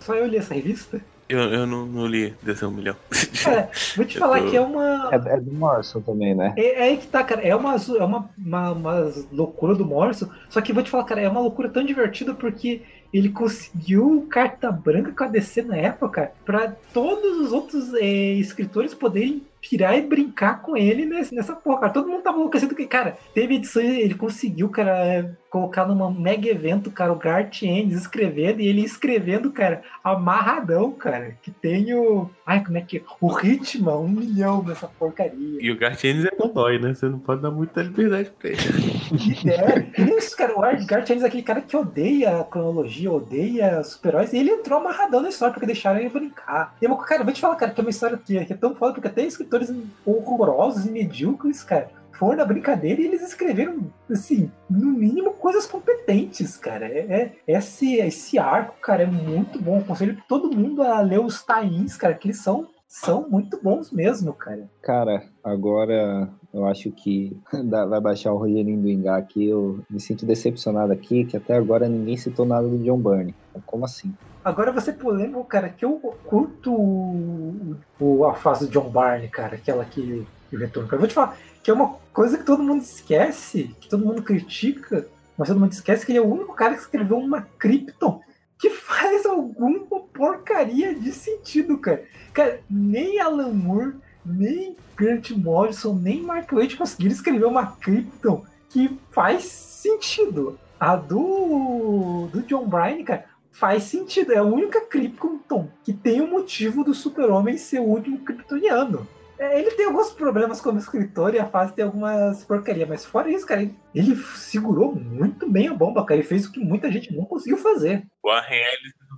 Só eu li essa revista. Eu, eu não, não li desse um milhão. Cara, vou te falar tô- que é uma. É, é do Morrison também, né? É, é aí que tá, cara. É uma, é uma, uma, uma loucura do Morrison. Só que vou te falar, cara, é uma loucura tão divertida porque ele conseguiu carta branca com a DC na época para todos os outros é, escritores poderem pirar e brincar com ele nesse, nessa porra. Todo mundo tava enlouquecido que, cara, teve edições, ele conseguiu, cara, colocar num mega evento, cara, o Garth Ennis escrevendo e ele escrevendo, cara, amarradão, cara, que tem o... Ai, como é que... O ritmo, um milhão nessa porcaria. E o Garth Ennis é dodói, né? Você não pode dar muita liberdade pra ele. É, isso, cara, o Garth Ennis é aquele cara que odeia a cronologia, odeia super-heróis, e ele entrou amarradão na história porque deixaram ele brincar. E, cara, vou te falar, cara, que é uma história que, que é tão foda, porque até escritor escritores horrorosos e medíocres, cara, foram na brincadeira e eles escreveram, assim, no mínimo coisas competentes, cara. É, é esse, esse arco, cara, é muito bom. Aconselho todo mundo a ler os tains, cara, que eles são, são muito bons mesmo, cara. Cara, agora eu acho que vai baixar o Rogerinho do Ingá aqui. Eu me sinto decepcionado aqui, que até agora ninguém citou nada do John Byrne. Como assim? Agora você polêmico, cara, que eu curto o, o, a fase do John Barney, cara, aquela que, que retorno. Eu vou te falar que é uma coisa que todo mundo esquece, que todo mundo critica, mas todo mundo esquece que ele é o único cara que escreveu uma Krypton que faz alguma porcaria de sentido, cara. Cara, nem Alan Moore, nem Grant Morrison, nem Mark Waid conseguiram escrever uma Krypton que faz sentido. A do, do John Bryan, cara, faz sentido. É a única Krypton que tem o motivo do super-homem ser o último kryptoniano. É, ele tem alguns problemas como escritor e a fase tem algumas porcarias, mas fora isso, cara, ele, segurou muito bem a bomba, cara. Ele fez o que muita gente não conseguiu fazer. O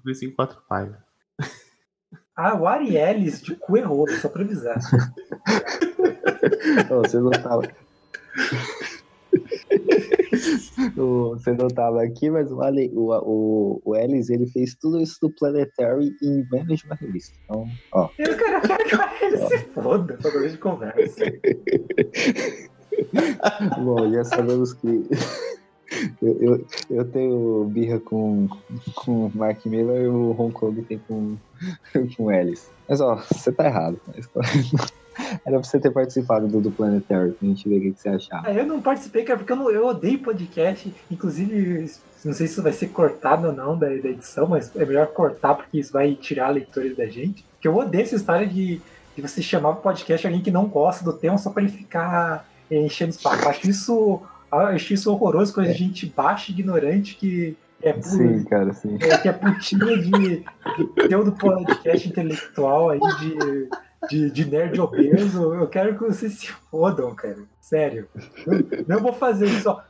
fez em quatro páginas. Ah, o Arielis de cu errou, só pra avisar. Você não tava. Você não tava aqui, mas o, Ale, o, o, o Ellis, ele fez tudo isso do Planetary em menos de uma revista. Então, ó. Eu quero, que ele se foda toda vez de conversa. Bom, já sabemos que eu, eu, eu, tenho birra com, com o Mark Miller e o Hong Kong tem com, com o Ellis. Mas ó, você tá errado. Mas... Era pra você ter participado do, do Planetary, pra gente ver o que, que você achava. Ah, eu não participei, cara, porque eu, não, eu odeio podcast. Inclusive, não sei se isso vai ser cortado ou não da, da edição, mas é melhor cortar porque isso vai tirar leitores da gente. Porque eu odeio essa história de, de você chamar o podcast alguém que não gosta do tema só pra ele ficar enchendo espaço. Acho isso, acho isso horroroso quando a é. gente baixa ignorante que é por, sim, cara, sim. É, que é putinha de, de do podcast intelectual aí de de, de nerd obeso, eu quero que vocês se fodam, cara. Sério. Não, não vou fazer isso. Ó.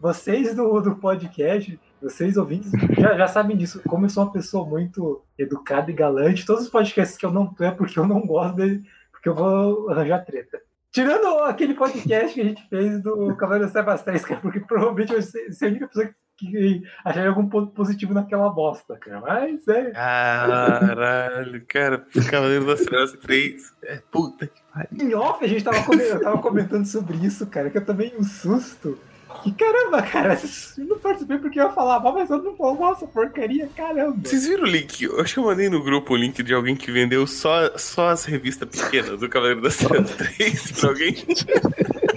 Vocês do, do podcast, vocês ouvintes, já, já sabem disso. Como eu sou uma pessoa muito educada e galante, todos os podcasts que eu não tô é porque eu não gosto dele, porque eu vou arranjar treta. Tirando aquele podcast que a gente fez do Cavaleiro Sebastião, porque provavelmente vai ser, ser a única pessoa que que acharia algum ponto positivo naquela bosta, cara. Mas é. Caralho, cara, Cavaleiro das Trevas 3. É puta que pariu. Em off, a gente tava, eu tava comentando sobre isso, cara, que eu também um susto. Que caramba, cara, eu não participei porque eu ia falar, mas eu não falo, nossa, porcaria, caramba. Vocês viram o link? Eu acho que eu mandei no grupo o link de alguém que vendeu só, só as revistas pequenas do Cavaleiro das Trevas 3 pra alguém.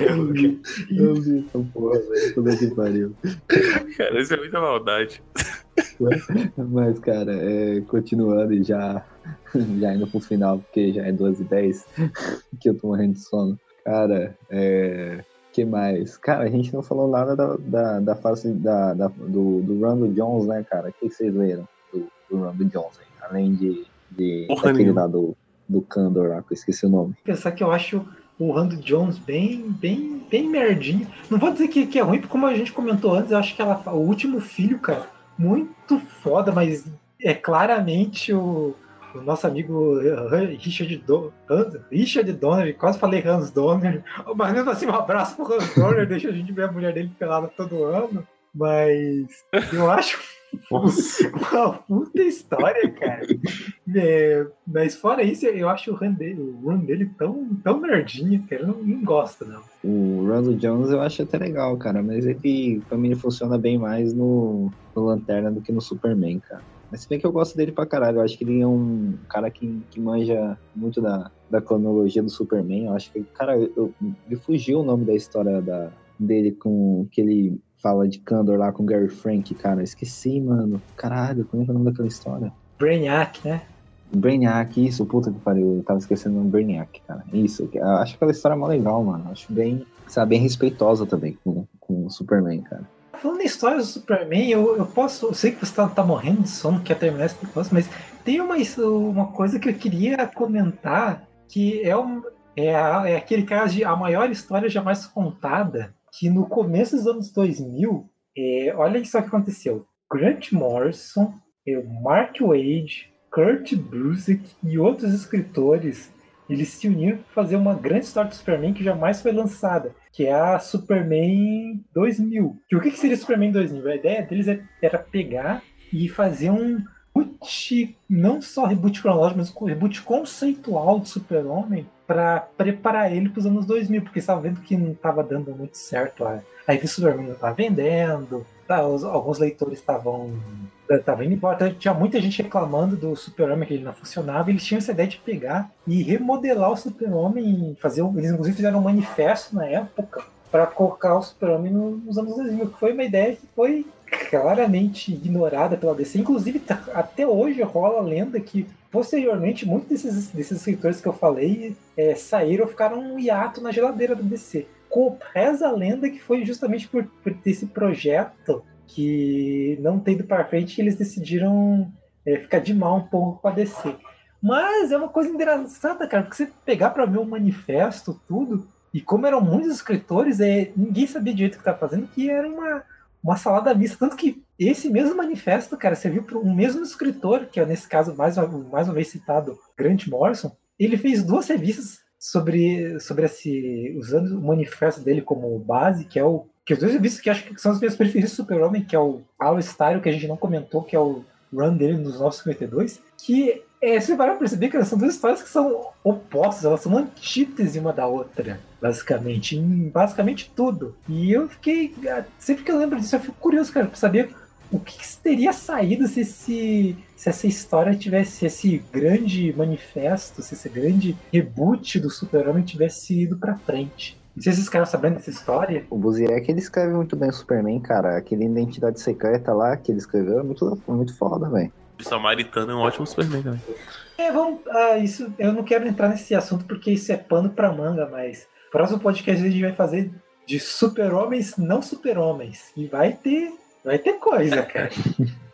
Eu vi, eu vi essa porra, velho. Tudo que pariu. Cara, isso é muita maldade. Mas, cara, é, continuando e já, já indo pro final, porque já é 12 e 10 que eu tô morrendo de sono. Cara, é. que mais? Cara, a gente não falou nada da, da, da fase da, da, do, do Randall Jones, né, cara? O que vocês leram do, do Randall Jones? Hein? Além de, de daquele lá do, do Candor lá, que eu esqueci o nome. Pensar que eu acho o Randy Jones bem, bem, bem merdinho. Não vou dizer que, que é ruim, porque como a gente comentou antes, eu acho que ela, o último filho, cara, muito foda, mas é claramente o, o nosso amigo Richard, Do, Richard Donner, quase falei Hans Donner, mas mesmo assim um abraço pro Hans Donner, deixa a gente ver a mulher dele pelada todo ano, mas eu acho uma puta história, cara. É, mas fora isso, eu acho o run dele, o run dele tão, tão nerdinho, cara. Eu não, não gosto, não. O Ronald Jones eu acho até legal, cara. Mas ele, pra mim, ele funciona bem mais no, no Lanterna do que no Superman, cara. Mas se bem que eu gosto dele pra caralho. Eu acho que ele é um cara que, que manja muito da, da cronologia do Superman. Eu acho que, cara, eu, me fugiu o nome da história da, dele com que ele fala de Kandor lá com Gary Frank, cara. Eu esqueci, mano. Caralho, como é que é o nome daquela história? Brainiac, né? Brainiac, isso, puta que pariu. Eu tava esquecendo o nome Brainiac, cara. Isso, eu acho aquela história mó legal, mano. Acho bem, sabe, bem respeitosa também com, com o Superman, cara. Falando em história do Superman, eu, eu posso. Eu sei que você tá, tá morrendo de sono, quer terminar esse negócio, mas tem uma, uma coisa que eu queria comentar que é, um, é, a- é aquele caso de a maior história jamais contada, que no começo dos anos 2000, é, olha só o que aconteceu. Grant Morrison, é, Mark Wade, Kurt Busiek e outros escritores, eles se uniram para fazer uma grande história do Superman que jamais foi lançada, que é a Superman 2000. Que o que que seria Superman 2000? A ideia deles é- era pegar e fazer um reboot, não só reboot cronológico, mas um reboot conceitual do Super-Homem para preparar ele para os anos 2000, porque estavam vendo que não estava dando muito certo. A, a revista Superman não estava vendendo, tá, os- alguns leitores estavam estavam indo embora, então tinha muita gente reclamando do Super-Homem que ele não funcionava, eles tinham essa ideia de pegar e remodelar o Super-Homem, fazer eles inclusive fizeram um manifesto na época para colocar o Super-Homem no- nos anos 2000, que foi uma ideia que foi claramente ignorada pela DC. Inclusive, tá- até hoje rola a lenda que, posteriormente, muitos desses, desses escritores que eu falei é, saíram ou ficaram um hiato na geladeira da DC. Com, reza a lenda que foi justamente por, por esse projeto que não tem ido para frente eles decidiram é, ficar de mal um pouco com a DC. Mas é uma coisa engraçada, cara, porque você pegar para ver o manifesto, tudo, e como eram muitos escritores, é, ninguém sabia direito o que estava fazendo, que era uma, uma salada mista. Tanto que esse mesmo manifesto, cara, serviu para um mesmo escritor, que é nesse caso, mais uma, mais uma vez citado, Grant Morrison, ele fez duas revistas sobre, sobre esse. usando o manifesto dele como base, que é o. Que os dois revistas que acho que são os meus preferidos do Super-Homem, que é o All Style, que a gente não comentou, que é o run dele nos 952, que é, você vai perceber que são duas histórias que são opostas, elas são antítese uma da outra, basicamente, em basicamente tudo. E eu fiquei, ah, sempre que eu lembro disso, eu fico curioso, cara, pra saber o que, que teria saído se, esse, se essa história tivesse, se esse grande manifesto, se esse grande reboot do Super-Homem tivesse ido pra frente. Não sei se vocês ficaram sabendo dessa história. O Buziek, ele escreve muito bem o Superman, cara. Aquele Identidade Secreta lá que ele escreveu é muito, muito foda, velho. O Samaritano é um ótimo Superman também. É, vamos. Ah, isso, eu não quero entrar nesse assunto porque isso é pano pra manga, mas próximo podcast a gente vai fazer de super-homens não super-homens. E vai ter. Vai ter coisa, cara.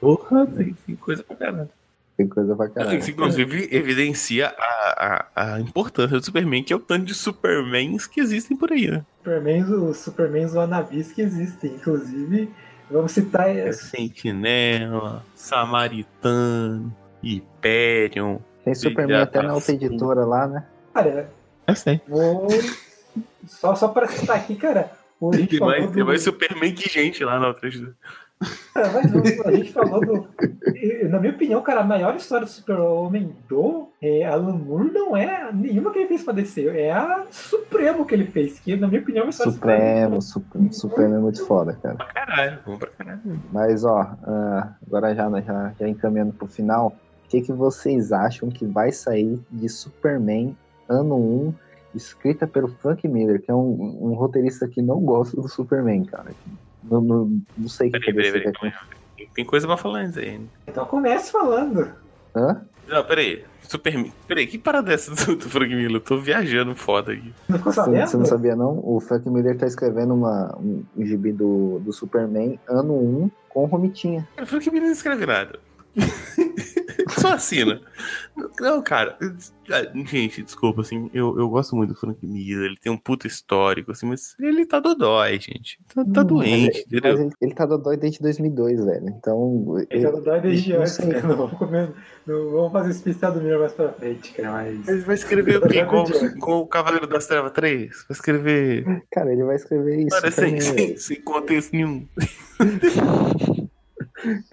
Porra, tem, tem coisa pra caralho. Tem coisa pra caralho. Isso, inclusive, evidencia a, a, a importância do Superman, que é o tanto de Supermans que existem por aí, né? Supermans, os Supermans wannabes que existem. Inclusive, vamos citar. É Sentinela, Samaritano, Hyperion. Tem Superman até na outra editora lá, né? Cara, É sei. vou. Só, só pra citar aqui, cara. O, a gente Tem falou mais, do- tem mais Superman que gente lá na outra. Cara, mas o- a gente falou do. Na minha opinião, cara, a maior história do Super-Homem do é, Alan Moore não é nenhuma que ele fez pra descer, é a Supremo que ele fez, que na minha opinião é uma história Supremo, Supremo, Supremo é muito foda, cara. Pra caralho, bom pra caralho. Mas, ó, ah, agora já, já, já encaminhando pro final, o que, que vocês acham que vai sair de Superman ano 1, escrita pelo Frank Miller, que é um, um roteirista que não gosta do Superman, cara. Não, não, não sei o que Peraí, peraí, você peraí. Tem- Tem coisa pra falar antes aí. Então comece falando. Hã? Não, peraí. Superman. Peraí, que parada é essa do, do Frank Miller? Eu tô viajando foda aqui. Não ficou Você, sabendo? você não sabia, não? O Frank Miller tá escrevendo uma, um, um gibi do, do Superman ano 1 com Romitinha. Cara, o Frank Miller não escreve nada. Só assina. Não, cara. Gente, desculpa, assim, eu, eu gosto muito do Frank Miller, ele tem um puto histórico, assim, mas ele tá dodói, gente. Tá, tá Hum, doente, Mas entendeu? ele, ele tá dodói desde 2002, velho. Então. Ele já não dói desde antes, sei. né? Não vamos, não vamos fazer especial do Miller mais pra frente, cara, mas. Ele vai escrever o quê? Tá Igual, doido. igual o Cavaleiro das Trevas 3? Vai escrever. Cara, ele vai escrever isso. Cara, sem, sem, sem contexto nenhum.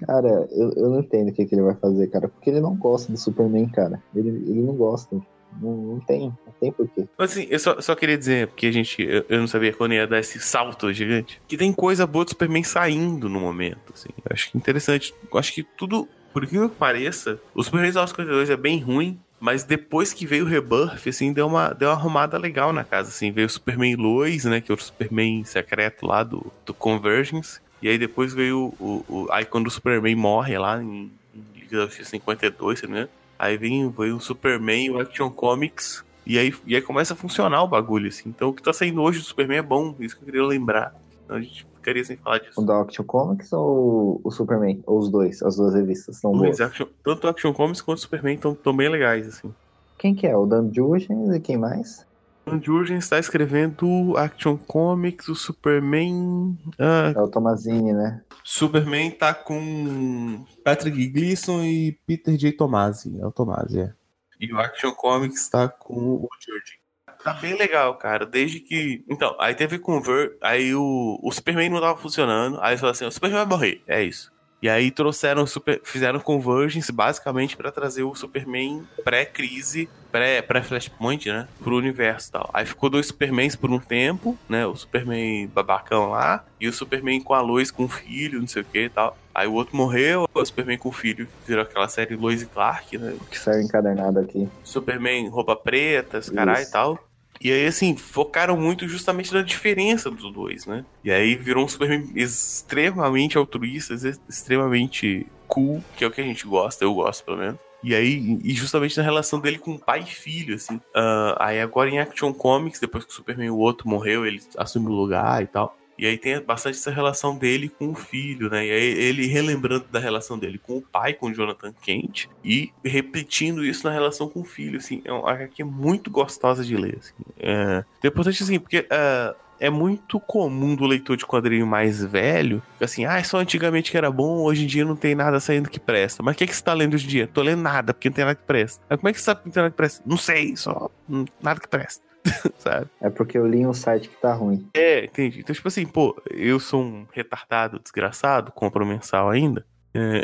Cara, eu, eu não entendo o que, que ele vai fazer, cara. Porque ele não gosta do Superman, cara. Ele, ele não gosta. Não, não tem. Não tem porquê. Assim, eu só, só queria dizer, porque a gente. Eu, eu não sabia quando ia dar esse salto gigante. Que tem coisa boa do Superman saindo no momento. Assim. Eu acho que interessante. Eu acho que tudo. Por que pareça, o Superman 52 é bem ruim, Mas depois que veio o Rebirth, assim, deu uma, deu uma arrumada legal na casa, assim. Veio o Superman Lois, né, que é o Superman secreto lá do, do Convergence. E aí depois veio o, o... Aí quando o Superman morre lá em, em Liga da Justiça 52, se não me engano, Aí vem, veio o Superman e o Action Comics. E aí, e aí começa a funcionar o bagulho, assim. Então o que tá saindo hoje do Superman é bom, isso que eu queria lembrar. Então a gente ficaria sem falar disso. O da Action Comics ou o Superman? Ou os dois? As duas revistas são boas. Action- tanto o Action Comics quanto o Superman estão bem legais, assim. Quem que é? O Dan Jurgens e quem mais? O Jurgen está escrevendo Action Comics, o Superman. Ah, É o Tomazini, né? Superman tá com Patrick Gleason e Peter J. Tomasi. É o Tomasi, é. E o Action Comics tá com o George. Tá bem legal, cara. Desde que. Então, aí teve Convert. Aí o, o Superman não tava funcionando. Aí eles falaram assim: o Superman vai morrer. É isso. E aí trouxeram o super, fizeram Convergence basicamente pra trazer o Superman pré-crise, pré- pré-Flashpoint, né? Pro universo e tal. Aí ficou dois Supermans por um tempo, né? O Superman babacão lá e o Superman com a Lois com o filho, não sei o que e tal. Aí o outro morreu, o Superman com o filho virou aquela série Lois e Clark, né? Que saiu encadernado aqui. Superman, roupa preta, caralho e tal. E aí, assim, focaram muito justamente na diferença dos dois, né? E aí virou um Superman extremamente altruísta, ex- extremamente cool, que é o que a gente gosta, eu gosto pelo menos. E aí, e justamente na relação dele com pai e filho, assim. Ah, aí agora em Action Comics, depois que o Superman o outro morreu, ele assume o lugar e tal. E aí tem bastante essa relação dele com o filho, né? E aí ele relembrando da relação dele com o pai, com o Jonathan Kent, e repetindo isso na relação com o filho, assim. É uma HQ muito gostosa de ler, assim. É, é importante, assim, porque ah, é muito comum do leitor de quadrinho mais velho, assim, ah, só antigamente que era bom, hoje em dia não tem nada saindo que presta. Mas o que, que você tá lendo hoje em dia? Tô lendo nada, porque não tem nada que presta. Mas como é que você sabe que não tem nada que presta? Não sei, só hum, nada que presta. Sabe? É porque eu li um site que tá ruim. É, entendi. Então, tipo assim, pô, eu sou um retardado, desgraçado, compro mensal ainda. É.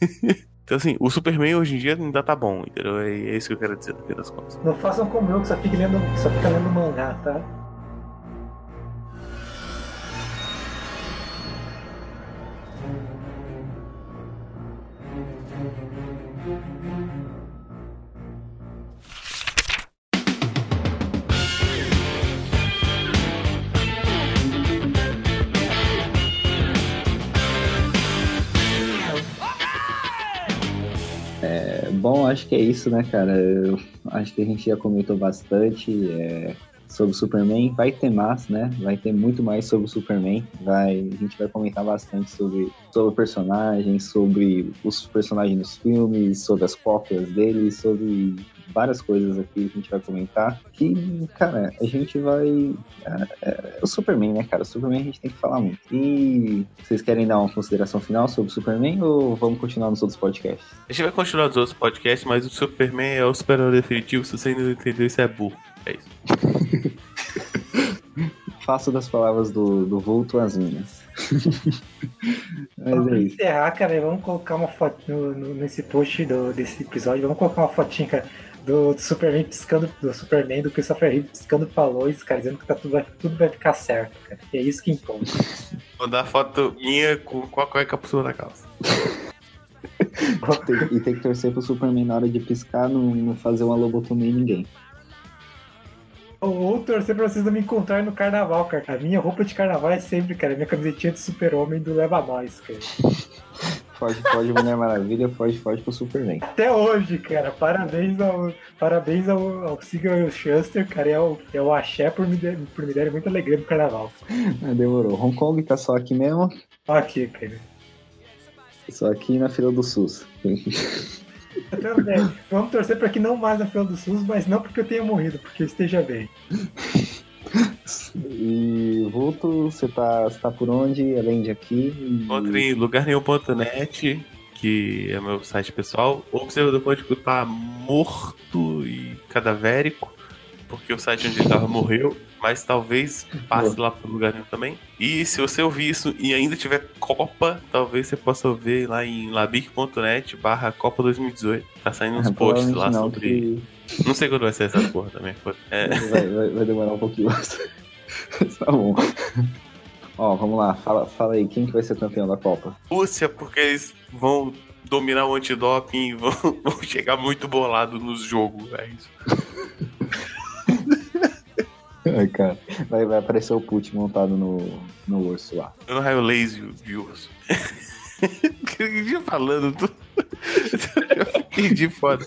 então, assim, o Superman hoje em dia ainda tá bom, entendeu? É, é isso que eu quero dizer, no fim das contas. Não façam como eu, que só fica lendo, só fica lendo mangá, tá? Bom, acho que é isso, né, cara? Eu acho que a gente já comentou bastante é, sobre o Superman. Vai ter mais, né? Vai ter muito mais sobre o Superman. Vai, a gente vai comentar bastante sobre, sobre o personagem, sobre os personagens nos filmes, sobre as cópias dele, sobre várias coisas aqui que a gente vai comentar. Que, cara, a gente vai. É, é o Superman, né, cara? O Superman a gente tem que falar muito. E vocês querem dar uma consideração final sobre o Superman ou vamos continuar nos outros podcasts? A gente vai continuar os outros podcasts, mas o Superman é o super definitivo. Se você ainda não entendeu, isso é burro. É isso. Faço das palavras do, do vulto as minhas. Mas Pra é isso. encerrar, cara, vamos colocar uma foto no- no- nesse post do- desse episódio, vamos colocar uma fotinha, cara, do, do Superman piscando, do Superman, do Christopher Reeve piscando pra Lois, cara, dizendo que tá tudo, vai, tudo vai ficar certo, cara. E é isso que importa. Vou dar foto minha com qual cueca por cima da calça. E tem que torcer pro Superman na hora de piscar não, não fazer uma lobotomia em ninguém. Ou torcer pra vocês não me encontrarem no carnaval, cara. A minha roupa de carnaval é sempre, cara, minha camisetinha de super-homem do Leva Nós, cara. Foge, foge Mulher Maravilha, foge, foge pro Superman. Até hoje, cara. Parabéns ao, parabéns ao, ao Siga e ao Shuster, cara. É o, é o axé por me, der- por me darem muita alegria no carnaval. Ah, demorou. Hong Kong tá só aqui mesmo, Aqui, cara. só aqui na fila do SUS. Eu também. Vamos torcer pra que não mais na fila do SUS, mas não porque eu tenha morrido, porque eu esteja bem. E Vulto, você tá, você tá por onde, além de aqui? E- Encontre em lugarnenhum.net, que é meu site pessoal, ou você pode escutar morto e cadavérico, porque o site onde ele tava morreu, mas talvez passe lá pro lugar nenhum também. E se você ouvir isso e ainda tiver Copa, talvez você possa ouvir lá em labic.net barra Copa 2018. Tá saindo uns Ah, posts lá não, sobre. Não sei quando vai ser essa porra também. É, que vai, vai- vai demorar um pouquinho. tá bom. Ó, vamos lá, fala, fala aí, quem que vai ser campeão da Copa? Rússia, porque eles vão dominar o antidoping e vão, vão chegar muito bolado nos jogos. É isso. Ai, cara. Vai, vai aparecer o Putin montado no, no urso lá. Eu não raio laser de urso. que dia falando? Tu... Eu entendi foda.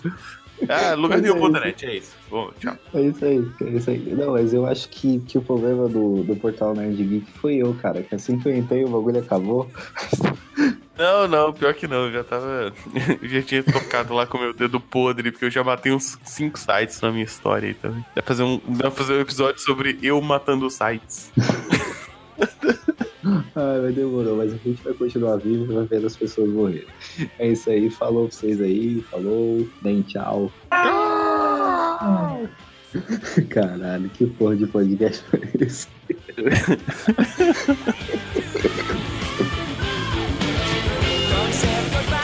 Ah, lugar Mas é nenhum.net, é isso. Bom, tchau. É isso aí, é isso aí. Não, mas eu acho que, que o problema do, do portal Nerd Geek foi eu, cara. Que assim que eu entrei, o bagulho acabou. Não, não, pior que não. Eu já tava. Eu já tinha tocado lá com meu dedo podre, porque eu já matei uns 5 sites na minha história aí também. Dá pra fazer um, dá pra fazer um episódio sobre eu matando sites. Ah, mas demorou, mas a gente vai continuar vivo e vai ver as pessoas morrerem. É isso aí, falou pra vocês aí, falou, deem tchau. Caralho, que porra de podcast foi esse? said goodbye.